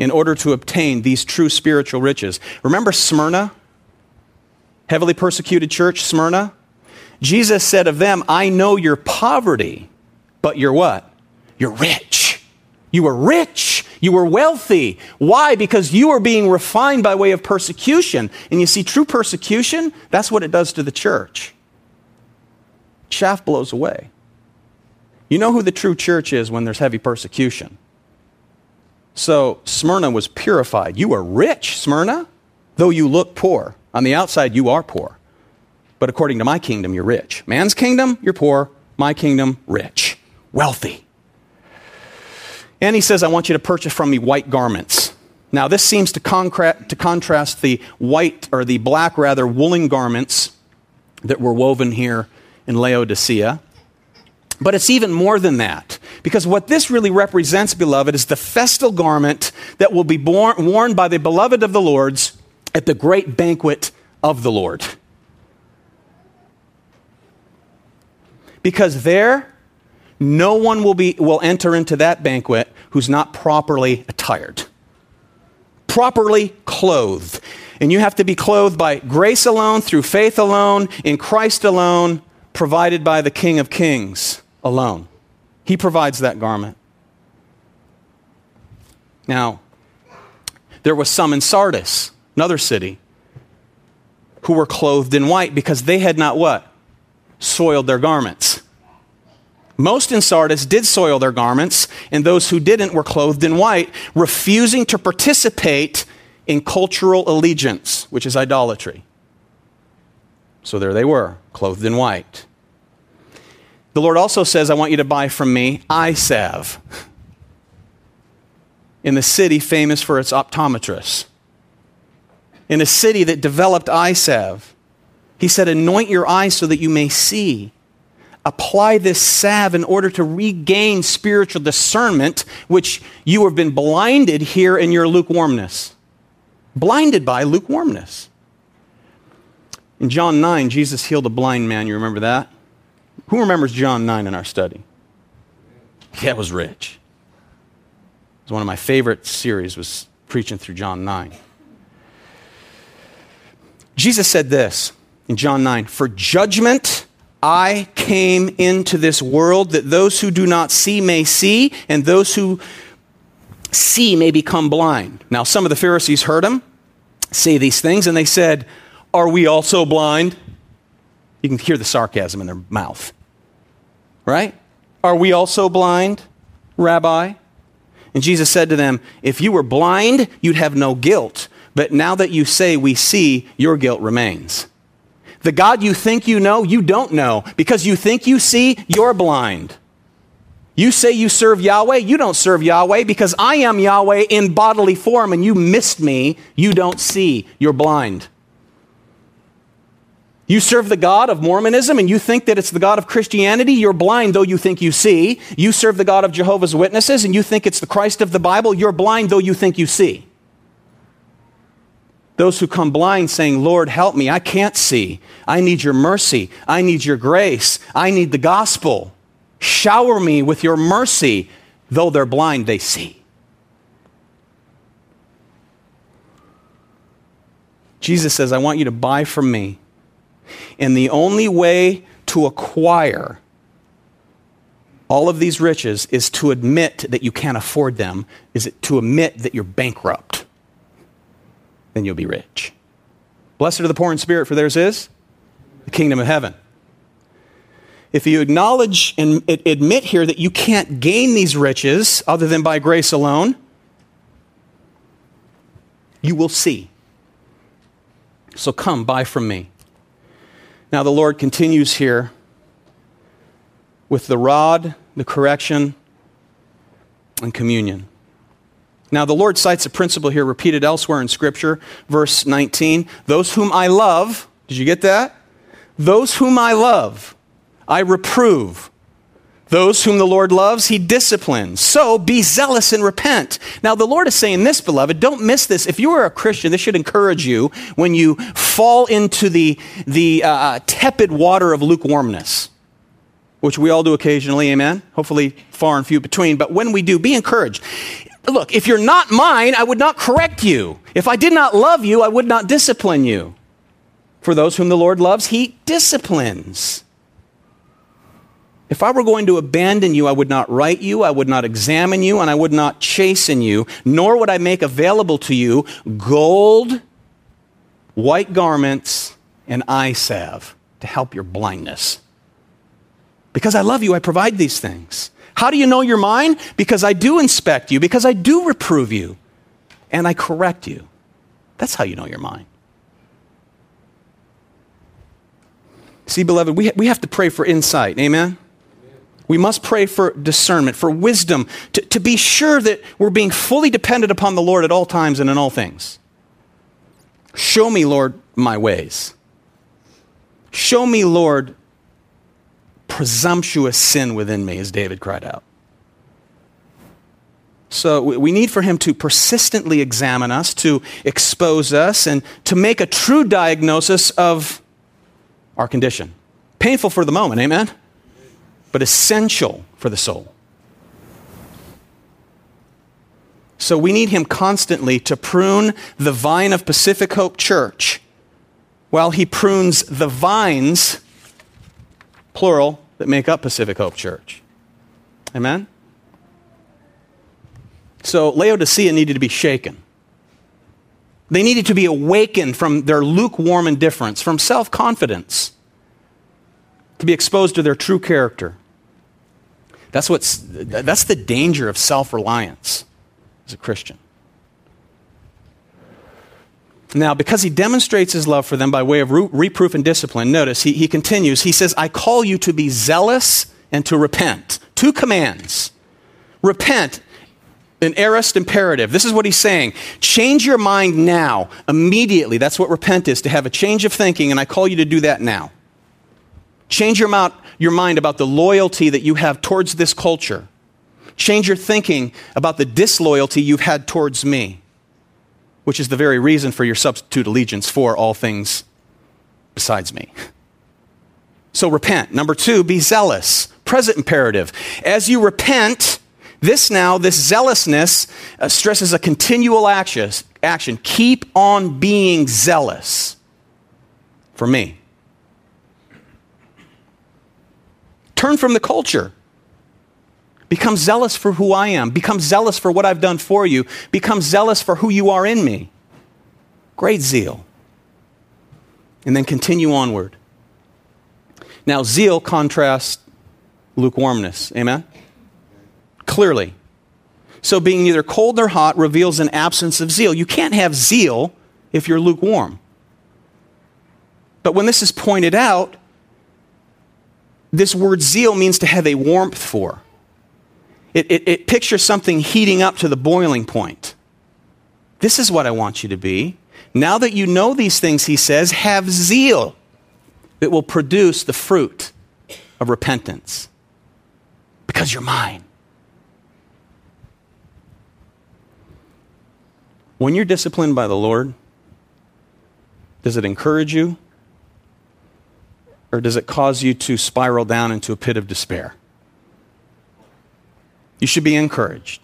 [SPEAKER 2] in order to obtain these true spiritual riches. Remember Smyrna? Heavily persecuted church, Smyrna? Jesus said of them, I know your poverty, but you're what? You're rich. You were rich. You were wealthy. Why? Because you are being refined by way of persecution. And you see, true persecution, that's what it does to the church. Chaff blows away. You know who the true church is when there's heavy persecution. So Smyrna was purified. You are rich, Smyrna, though you look poor. On the outside, you are poor. But according to my kingdom, you're rich. Man's kingdom, you're poor. My kingdom, rich, wealthy. And he says, I want you to purchase from me white garments. Now, this seems to, to contrast the white, or the black rather, woolen garments that were woven here in Laodicea. But it's even more than that. Because what this really represents, beloved, is the festal garment that will be born, worn by the beloved of the Lord's at the great banquet of the Lord. Because there, no one will, be, will enter into that banquet who's not properly attired, properly clothed. And you have to be clothed by grace alone, through faith alone, in Christ alone, provided by the King of Kings alone. He provides that garment. Now, there was some in Sardis, another city, who were clothed in white because they had not what? Soiled their garments. Most in Sardis did soil their garments, and those who didn't were clothed in white, refusing to participate in cultural allegiance, which is idolatry. So there they were, clothed in white. The Lord also says, I want you to buy from me salve in the city famous for its optometrists. In a city that developed salve, he said, Anoint your eyes so that you may see. Apply this salve in order to regain spiritual discernment, which you have been blinded here in your lukewarmness. Blinded by lukewarmness. In John 9, Jesus healed a blind man. You remember that? Who remembers John 9 in our study? That was rich. It was one of my favorite series was preaching through John 9. Jesus said this in John 9, "For judgment I came into this world that those who do not see may see and those who see may become blind." Now some of the Pharisees heard him say these things and they said, "Are we also blind?" You can hear the sarcasm in their mouth. Right? Are we also blind, Rabbi? And Jesus said to them, If you were blind, you'd have no guilt. But now that you say we see, your guilt remains. The God you think you know, you don't know. Because you think you see, you're blind. You say you serve Yahweh, you don't serve Yahweh because I am Yahweh in bodily form and you missed me, you don't see, you're blind. You serve the God of Mormonism and you think that it's the God of Christianity, you're blind though you think you see. You serve the God of Jehovah's Witnesses and you think it's the Christ of the Bible, you're blind though you think you see. Those who come blind saying, Lord, help me, I can't see. I need your mercy. I need your grace. I need the gospel. Shower me with your mercy. Though they're blind, they see. Jesus says, I want you to buy from me and the only way to acquire all of these riches is to admit that you can't afford them, is it to admit that you're bankrupt. Then you'll be rich. Blessed are the poor in spirit, for theirs is the kingdom of heaven. If you acknowledge and admit here that you can't gain these riches other than by grace alone, you will see. So come, buy from me. Now, the Lord continues here with the rod, the correction, and communion. Now, the Lord cites a principle here repeated elsewhere in Scripture, verse 19. Those whom I love, did you get that? Those whom I love, I reprove. Those whom the Lord loves, he disciplines. So be zealous and repent. Now, the Lord is saying this, beloved, don't miss this. If you are a Christian, this should encourage you when you fall into the, the uh, tepid water of lukewarmness, which we all do occasionally, amen? Hopefully, far and few between. But when we do, be encouraged. Look, if you're not mine, I would not correct you. If I did not love you, I would not discipline you. For those whom the Lord loves, he disciplines. If I were going to abandon you, I would not write you, I would not examine you, and I would not chasten you, nor would I make available to you gold, white garments, and eye salve to help your blindness. Because I love you, I provide these things. How do you know you're mine? Because I do inspect you, because I do reprove you, and I correct you. That's how you know you're mine. See, beloved, we, we have to pray for insight. Amen? We must pray for discernment, for wisdom, to, to be sure that we're being fully dependent upon the Lord at all times and in all things. Show me, Lord, my ways. Show me, Lord, presumptuous sin within me, as David cried out. So we need for him to persistently examine us, to expose us, and to make a true diagnosis of our condition. Painful for the moment, amen? but essential for the soul. So we need him constantly to prune the vine of Pacific Hope Church while he prunes the vines, plural, that make up Pacific Hope Church. Amen? So Laodicea needed to be shaken. They needed to be awakened from their lukewarm indifference, from self confidence, to be exposed to their true character. That's, what's, that's the danger of self reliance as a Christian. Now, because he demonstrates his love for them by way of re- reproof and discipline, notice he, he continues. He says, I call you to be zealous and to repent. Two commands. Repent, an aorist imperative. This is what he's saying. Change your mind now, immediately. That's what repent is, to have a change of thinking, and I call you to do that now. Change your, mouth, your mind about the loyalty that you have towards this culture. Change your thinking about the disloyalty you've had towards me, which is the very reason for your substitute allegiance for all things besides me. So repent. Number two, be zealous. Present imperative. As you repent, this now, this zealousness uh, stresses a continual action, action. Keep on being zealous for me. Turn from the culture. Become zealous for who I am. Become zealous for what I've done for you. Become zealous for who you are in me. Great zeal. And then continue onward. Now, zeal contrasts lukewarmness. Amen? Clearly. So, being neither cold nor hot reveals an absence of zeal. You can't have zeal if you're lukewarm. But when this is pointed out, this word zeal means to have a warmth for. It, it, it, pictures something heating up to the boiling point. This is what I want you to be. Now that you know these things, he says, have zeal that will produce the fruit of repentance because you're mine. When you're disciplined by the Lord, does it encourage you? or does it cause you to spiral down into a pit of despair? You should be encouraged.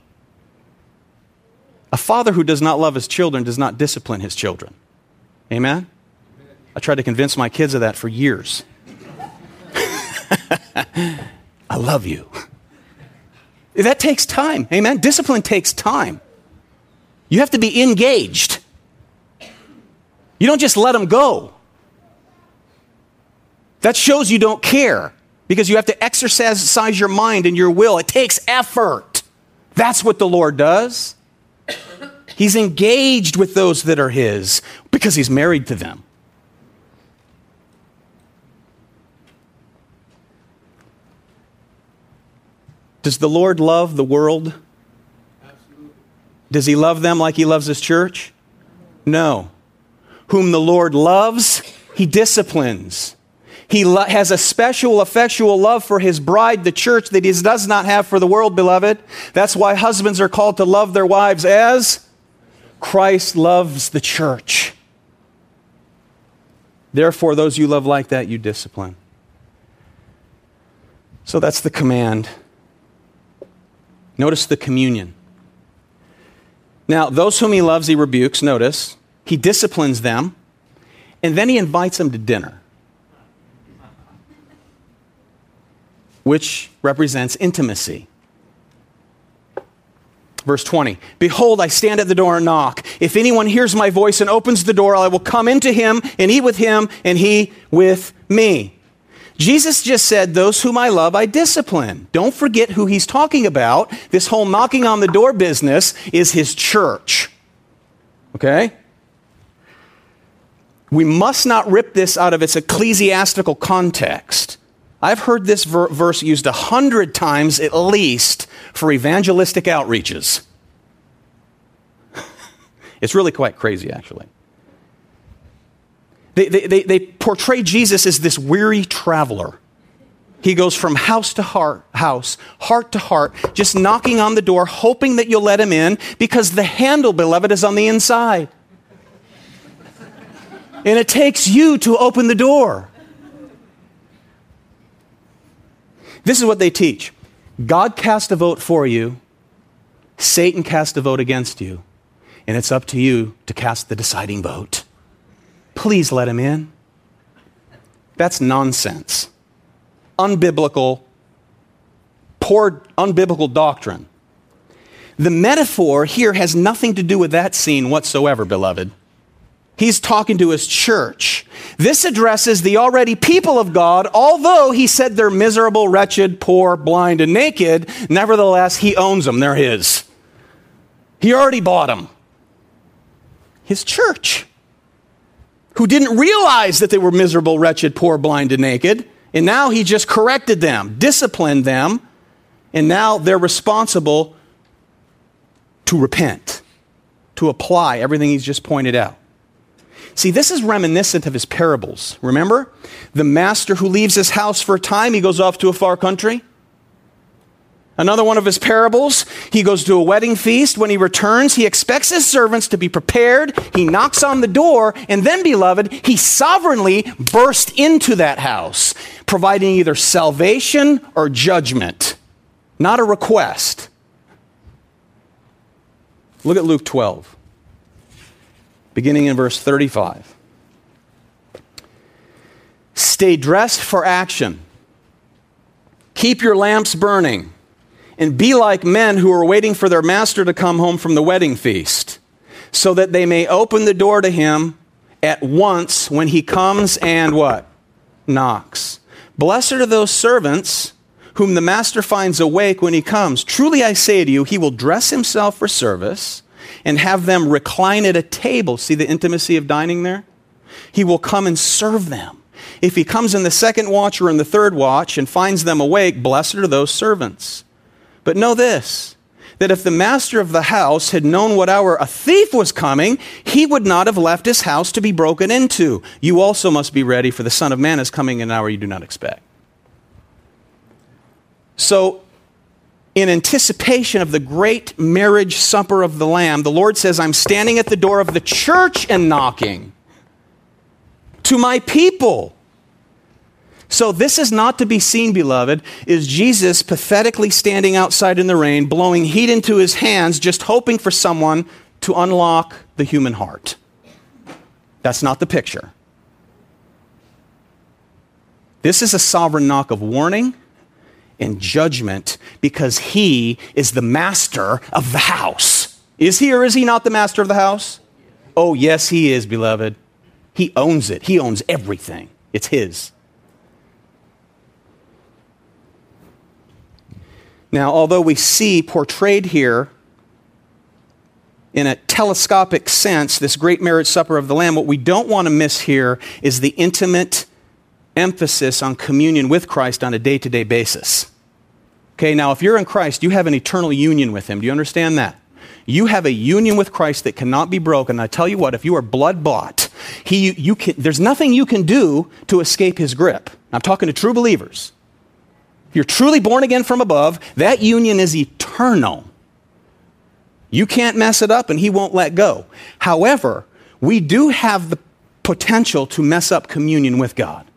[SPEAKER 2] A father who does not love his children does not discipline his children. Amen? I tried to convince my kids of that for years. <laughs> I love you. That takes time. Amen? Discipline takes time. You have to be engaged. You don't just let them go. That shows you don't care because you have to exercise your mind and your will. It takes effort. That's what the Lord does. He's engaged with those that are His because He's married to them. Does the Lord love the world? Absolutely. Does He love them like He loves His church? No. Whom the Lord loves, He disciplines. He lo- has a special, effectual love for his bride, the church, that he does not have for the world, beloved. That's why husbands are called to love their wives as Christ loves the church. Therefore, those you love like that, you discipline. So that's the command. Notice the communion. Now, those whom he loves, he rebukes. Notice, he disciplines them, and then he invites them to dinner, which represents intimacy. Verse 20 Behold, I stand at the door and knock. If anyone hears my voice and opens the door, I will come into him and eat with him, and he with me. Jesus just said, Those whom I love, I discipline. Don't forget who he's talking about. This whole knocking on the door business is his church. Okay? We must not rip this out of its ecclesiastical context. I've heard this ver- verse used a hundred times at least for evangelistic outreaches. <laughs> it's really quite crazy, actually. They, they, they, they portray Jesus as this weary traveler. He goes from house to heart, house, heart to heart, just knocking on the door, hoping that you'll let him in because the handle, beloved, is on the inside. and it takes you to open the door. This is what they teach God cast a vote for you, Satan cast a vote against you, and it's up to you to cast the deciding vote. Please let him in. That's nonsense. Unbiblical, poor, unbiblical doctrine. The metaphor here has nothing to do with that scene whatsoever, beloved. He's talking to his church. This addresses the already people of God, although he said they're miserable, wretched, poor, blind, and naked. Nevertheless, he owns them. They're his. He already bought them. His church who didn't realize that they were miserable, wretched, poor, blind, and naked. And now he just corrected them, disciplined them, and now they're responsible to repent, to apply everything he's just pointed out. See, this is reminiscent of his parables. Remember? The master who leaves his house for a time, he goes off to a far country. Another one of his parables, he goes to a wedding feast. When he returns, he expects his servants to be prepared. He knocks on the door, and then, beloved, he sovereignly bursts into that house, providing either salvation or judgment, not a request. Look at Luke 12, beginning in verse 35. Stay dressed for action. Keep your lamps burning and be like men who are waiting for their master to come home from the wedding feast, so that they may open the door to him at once when he comes and what? Knocks. Blessed are those servants whom the master finds awake when he comes. Truly I say to you, he will dress himself for service and have them recline at a table. See the intimacy of dining there? He will come and serve them. If he comes in the second watch or in the third watch and finds them awake, blessed are those servants. But know this that if the master of the house had known what hour a thief was coming, he would not have left his house to be broken into. You also must be ready, for the Son of Man is coming in an hour you do not expect. So, in anticipation of the great marriage supper of the Lamb, the Lord says, I'm standing at the door of the church and knocking to my people. So, this is not to be seen, beloved, is Jesus pathetically standing outside in the rain, blowing heat into his hands, just hoping for someone to unlock the human heart. That's not the picture. This is a sovereign knock of warning and judgment because he is the master of the house. Is he or is he not the master of the house? Oh, yes, he is, beloved. He owns it, he owns everything. It's his. Now, although we see portrayed here in a telescopic sense this great marriage supper of the Lamb, what we don't want to miss here is the intimate emphasis on communion with Christ on a day to day basis. Okay, now if you're in Christ, you have an eternal union with Him. Do you understand that? You have a union with Christ that cannot be broken. I tell you what, if you are blood bought, He, you can, there's nothing you can do to escape his grip. I'm talking to true believers. If you're truly born again from above, that union is eternal. You can't mess it up and he won't let go. However, we do have the potential to mess up communion with God.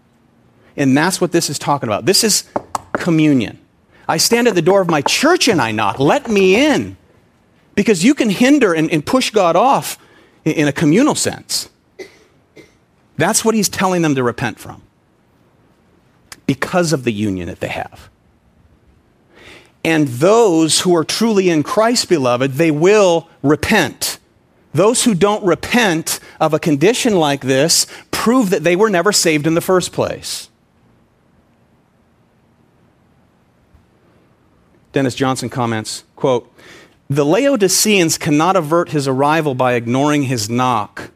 [SPEAKER 2] And that's what this is talking about. This is communion. I stand at the door of my church and I knock. Let me in. Because you can hinder and, and push God off in, in a communal sense. That's what he's telling them to repent from. Because of the union that they have. And those who are truly in Christ, beloved, they will repent. Those who don't repent of a condition like this prove that they were never saved in the first place. Dennis Johnson comments, quote, "The Laodiceans cannot avert his arrival by ignoring his knock,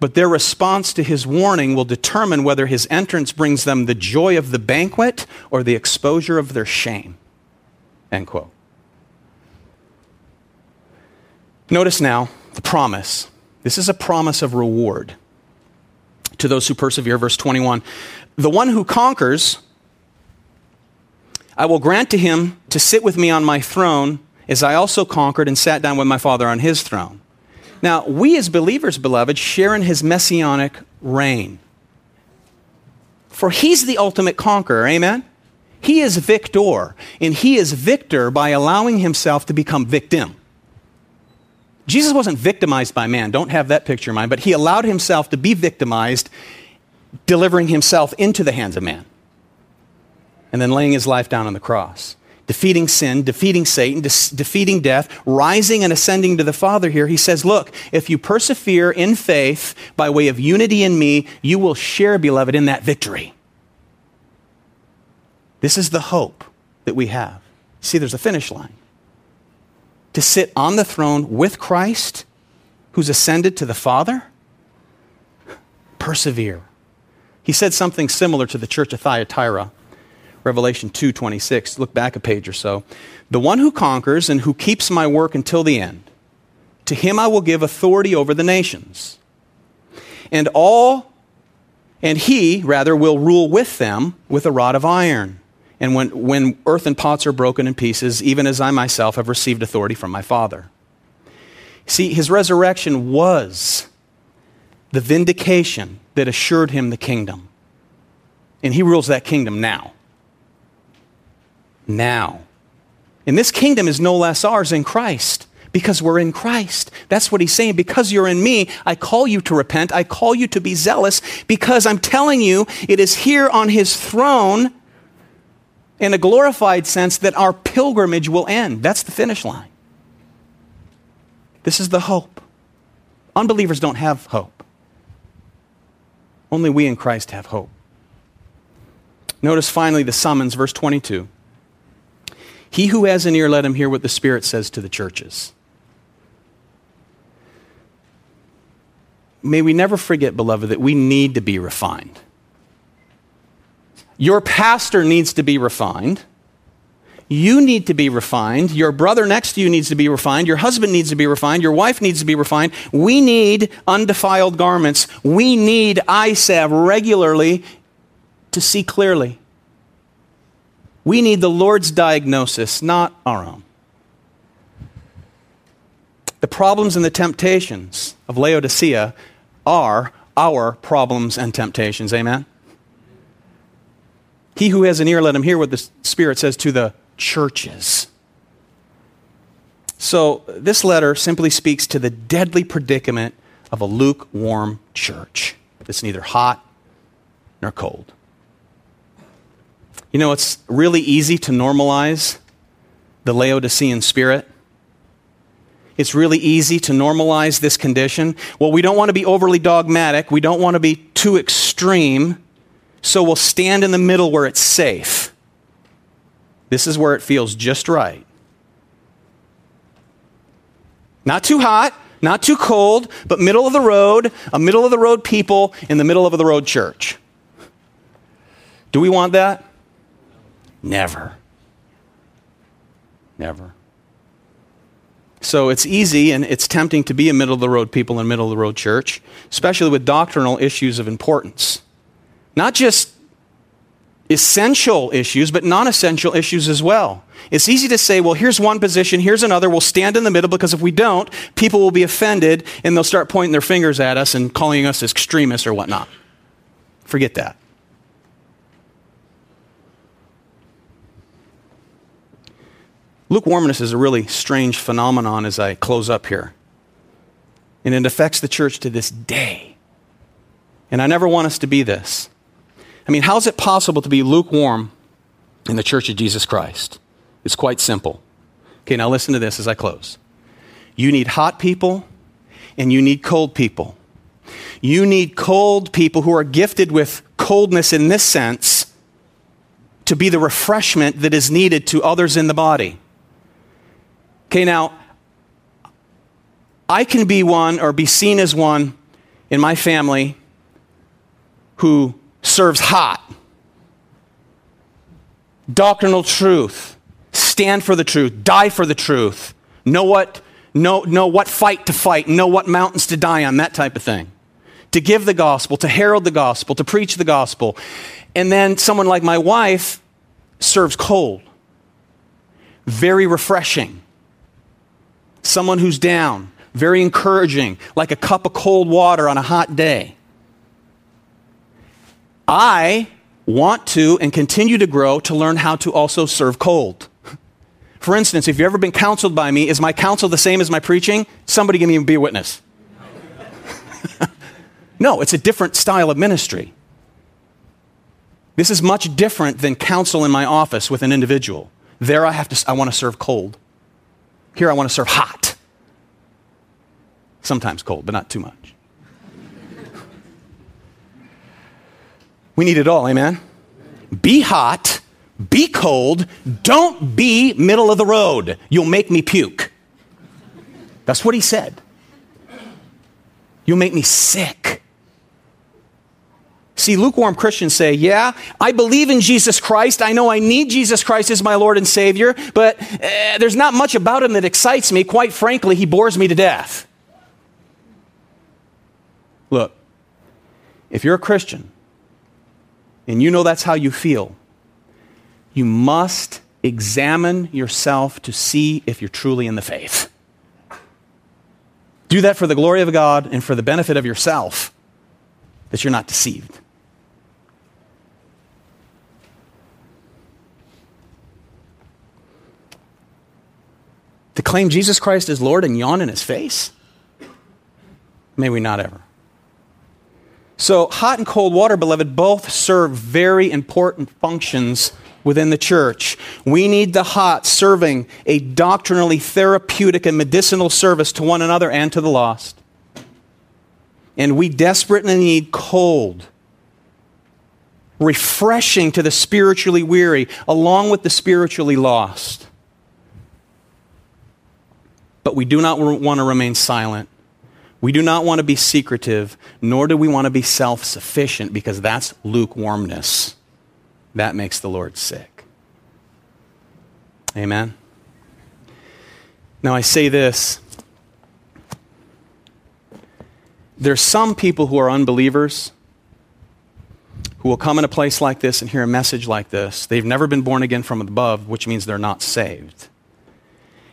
[SPEAKER 2] but their response to his warning will determine whether his entrance brings them the joy of the banquet or the exposure of their shame." End quote. Notice now the promise. This is a promise of reward to those who persevere. Verse 21 The one who conquers, I will grant to him to sit with me on my throne, as I also conquered and sat down with my Father on his throne. Now, we as believers, beloved, share in his messianic reign. For he's the ultimate conqueror, amen? He is victor, and he is victor by allowing himself to become victim. Jesus wasn't victimized by man, don't have that picture in mind, but he allowed himself to be victimized, delivering himself into the hands of man, and then laying his life down on the cross. Defeating sin, defeating Satan, de- defeating death, rising and ascending to the Father here, he says, Look, if you persevere in faith by way of unity in me, you will share, beloved, in that victory. This is the hope that we have. See, there's a finish line. To sit on the throne with Christ, who's ascended to the Father, persevere. He said something similar to the church of Thyatira. Revelation 2:26. Look back a page or so. The one who conquers and who keeps my work until the end, to him I will give authority over the nations. And all and he rather will rule with them with a rod of iron. And when, when earthen pots are broken in pieces, even as I myself have received authority from my Father. See, his resurrection was the vindication that assured him the kingdom. And he rules that kingdom now. Now. And this kingdom is no less ours in Christ because we're in Christ. That's what he's saying. Because you're in me, I call you to repent. I call you to be zealous because I'm telling you it is here on his throne in a glorified sense that our pilgrimage will end. That's the finish line. This is the hope. Unbelievers don't have hope. Only we in Christ have hope. Notice finally the summons, verse 22. He who has an ear, let him hear what the Spirit says to the churches. May we never forget, beloved, that we need to be refined. Your pastor needs to be refined. You need to be refined. Your brother next to you needs to be refined. Your husband needs to be refined. Your wife needs to be refined. We need undefiled garments. We need salve regularly to see clearly. We need the Lord's diagnosis, not our own. The problems and the temptations of Laodicea are our problems and temptations. Amen? He who has an ear, let him hear what the Spirit says to the churches. So, this letter simply speaks to the deadly predicament of a lukewarm church that's neither hot nor cold. You know, it's really easy to normalize the Laodicean spirit. It's really easy to normalize this condition. Well, we don't want to be overly dogmatic, we don't want to be too extreme. So we'll stand in the middle where it's safe. This is where it feels just right. Not too hot, not too cold, but middle of the road, a middle of the road people in the middle of the road church. Do we want that? Never. Never. So it's easy and it's tempting to be a middle of the road people in middle of the road church, especially with doctrinal issues of importance. Not just essential issues, but non essential issues as well. It's easy to say, well, here's one position, here's another, we'll stand in the middle because if we don't, people will be offended and they'll start pointing their fingers at us and calling us extremists or whatnot. Forget that. Lukewarmness is a really strange phenomenon as I close up here. And it affects the church to this day. And I never want us to be this. I mean, how is it possible to be lukewarm in the church of Jesus Christ? It's quite simple. Okay, now listen to this as I close. You need hot people and you need cold people. You need cold people who are gifted with coldness in this sense to be the refreshment that is needed to others in the body. Okay, now, I can be one or be seen as one in my family who serves hot. Doctrinal truth. Stand for the truth. Die for the truth. Know what, know, know what fight to fight. Know what mountains to die on. That type of thing. To give the gospel, to herald the gospel, to preach the gospel. And then someone like my wife serves cold. Very refreshing someone who's down, very encouraging, like a cup of cold water on a hot day. I want to and continue to grow to learn how to also serve cold. <laughs> For instance, if you've ever been counseled by me, is my counsel the same as my preaching? Somebody give me be a witness. <laughs> no, it's a different style of ministry. This is much different than counsel in my office with an individual. There I have to I want to serve cold. Here I want to serve hot. Sometimes cold, but not too much. we need it all, amen? Be hot, be cold, don't be middle of the road. You'll make me puke. That's what he said. You'll make me sick. See, lukewarm Christians say, Yeah, I believe in Jesus Christ. I know I need Jesus Christ as my Lord and Savior, but uh, there's not much about him that excites me. Quite frankly, he bores me to death. Look, if you're a Christian and you know that's how you feel, you must examine yourself to see if you're truly in the faith. Do that for the glory of God and for the benefit of yourself, that you're not deceived. To claim Jesus Christ as Lord and yawn in his face? May we not ever. So, hot and cold water, beloved, both serve very important functions within the church. We need the hot serving a doctrinally therapeutic and medicinal service to one another and to the lost. And we desperately need cold, refreshing to the spiritually weary, along with the spiritually lost. But we do not want to remain silent. We do not want to be secretive, nor do we want to be self sufficient because that's lukewarmness. That makes the Lord sick. Amen. Now, I say this there's some people who are unbelievers who will come in a place like this and hear a message like this. They've never been born again from above, which means they're not saved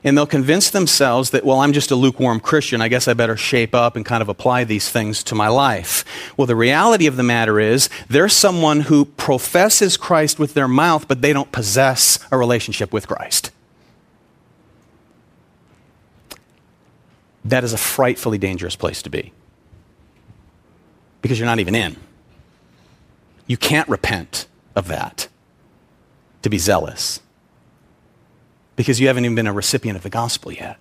[SPEAKER 2] and they'll convince themselves that, well, I'm just a lukewarm Christian. I guess I better shape up and kind of apply these things to my life. Well, the reality of the matter is, there's someone who professes Christ with their mouth, but they don't possess a relationship with Christ. That is a frightfully dangerous place to be because you're not even in. You can't repent of that to be zealous because you haven't even been a recipient of the gospel yet.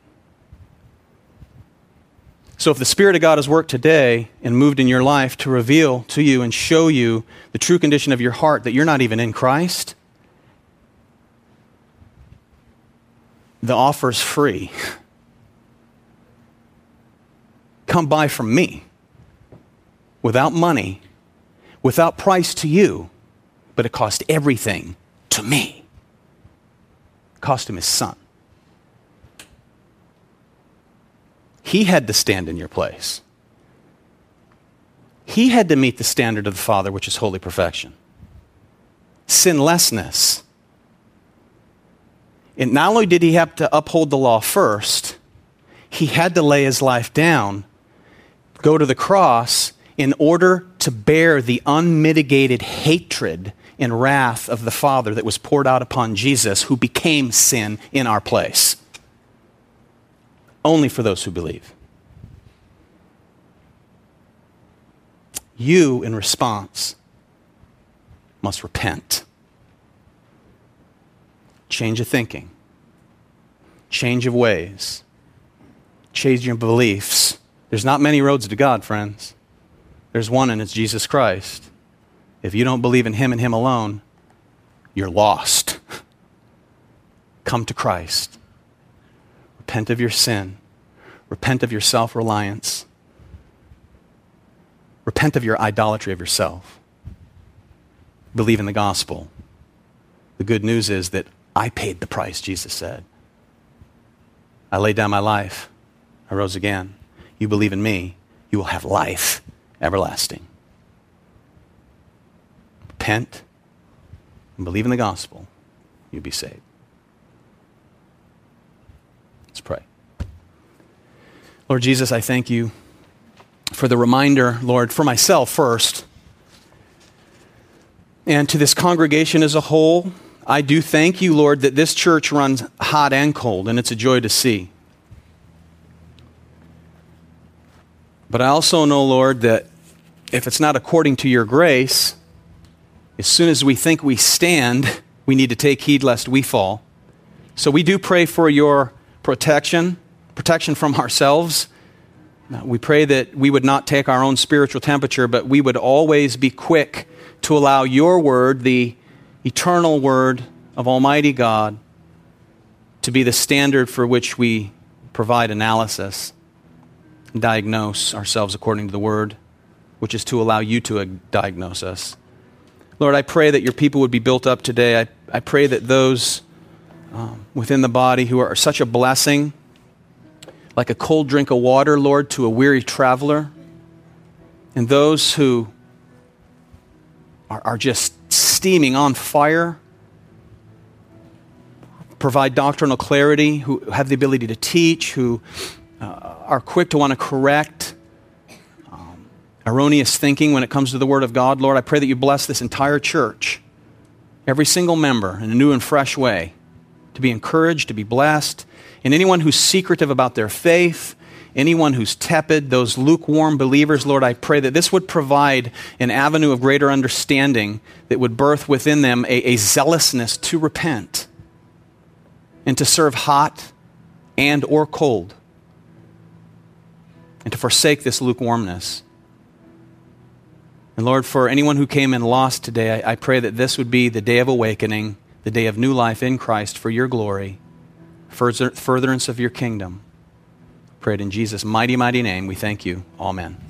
[SPEAKER 2] So, if the Spirit of God has worked today and moved in your life to reveal to you and show you the true condition of your heart that you're not even in Christ, the offer is free. <laughs> Come buy from me without money, without price to you, but it cost everything to me cost him his son. He had to stand in your place. He had to meet the standard of the Father, which is holy perfection, sinlessness. And not only did he have to uphold the law first, he had to lay his life down, go to the cross, in order to bear the unmitigated hatred and wrath of the Father that was poured out upon Jesus, who became sin in our place. Only for those who believe. You, in response, must repent. Change of thinking, change of ways, change your beliefs. There's not many roads to God, friends. There's one, and it's Jesus Christ. If you don't believe in Him and Him alone, you're lost. <laughs> Come to Christ. Repent of your sin. Repent of your self reliance. Repent of your idolatry of yourself. Believe in the gospel. The good news is that I paid the price, Jesus said. I laid down my life. I rose again. You believe in me, you will have life everlasting. Repent and believe in the gospel, you'll be saved. Let's pray. Lord Jesus, I thank you for the reminder, Lord, for myself first, and to this congregation as a whole. I do thank you, Lord, that this church runs hot and cold, and it's a joy to see. But I also know, Lord, that if it's not according to your grace, as soon as we think we stand, we need to take heed lest we fall. So we do pray for your protection, protection from ourselves. We pray that we would not take our own spiritual temperature, but we would always be quick to allow your word, the eternal word of Almighty God, to be the standard for which we provide analysis diagnose ourselves according to the word, which is to allow you to diagnose us. Lord, I pray that your people would be built up today. I, I pray that those um, within the body who are such a blessing, like a cold drink of water, Lord, to a weary traveler, and those who are, are just steaming on fire, provide doctrinal clarity, who have the ability to teach, who uh, are quick to want to correct erroneous thinking when it comes to the Word of God. Lord, I pray that you bless this entire church, every single member, in a new and fresh way, to be encouraged, to be blessed. And anyone who's secretive about their faith, anyone who's tepid, those lukewarm believers, Lord, I pray that this would provide an avenue of greater understanding that would birth within them a, a zealousness to repent and to serve hot and or cold and to forsake this lukewarmness. And Lord, for anyone who came in lost today, I, I, pray that this would be the day of awakening, the day of new life in Christ for your glory, further, furtherance of your kingdom. Pray it in Jesus' mighty, mighty name. We thank you. Amen.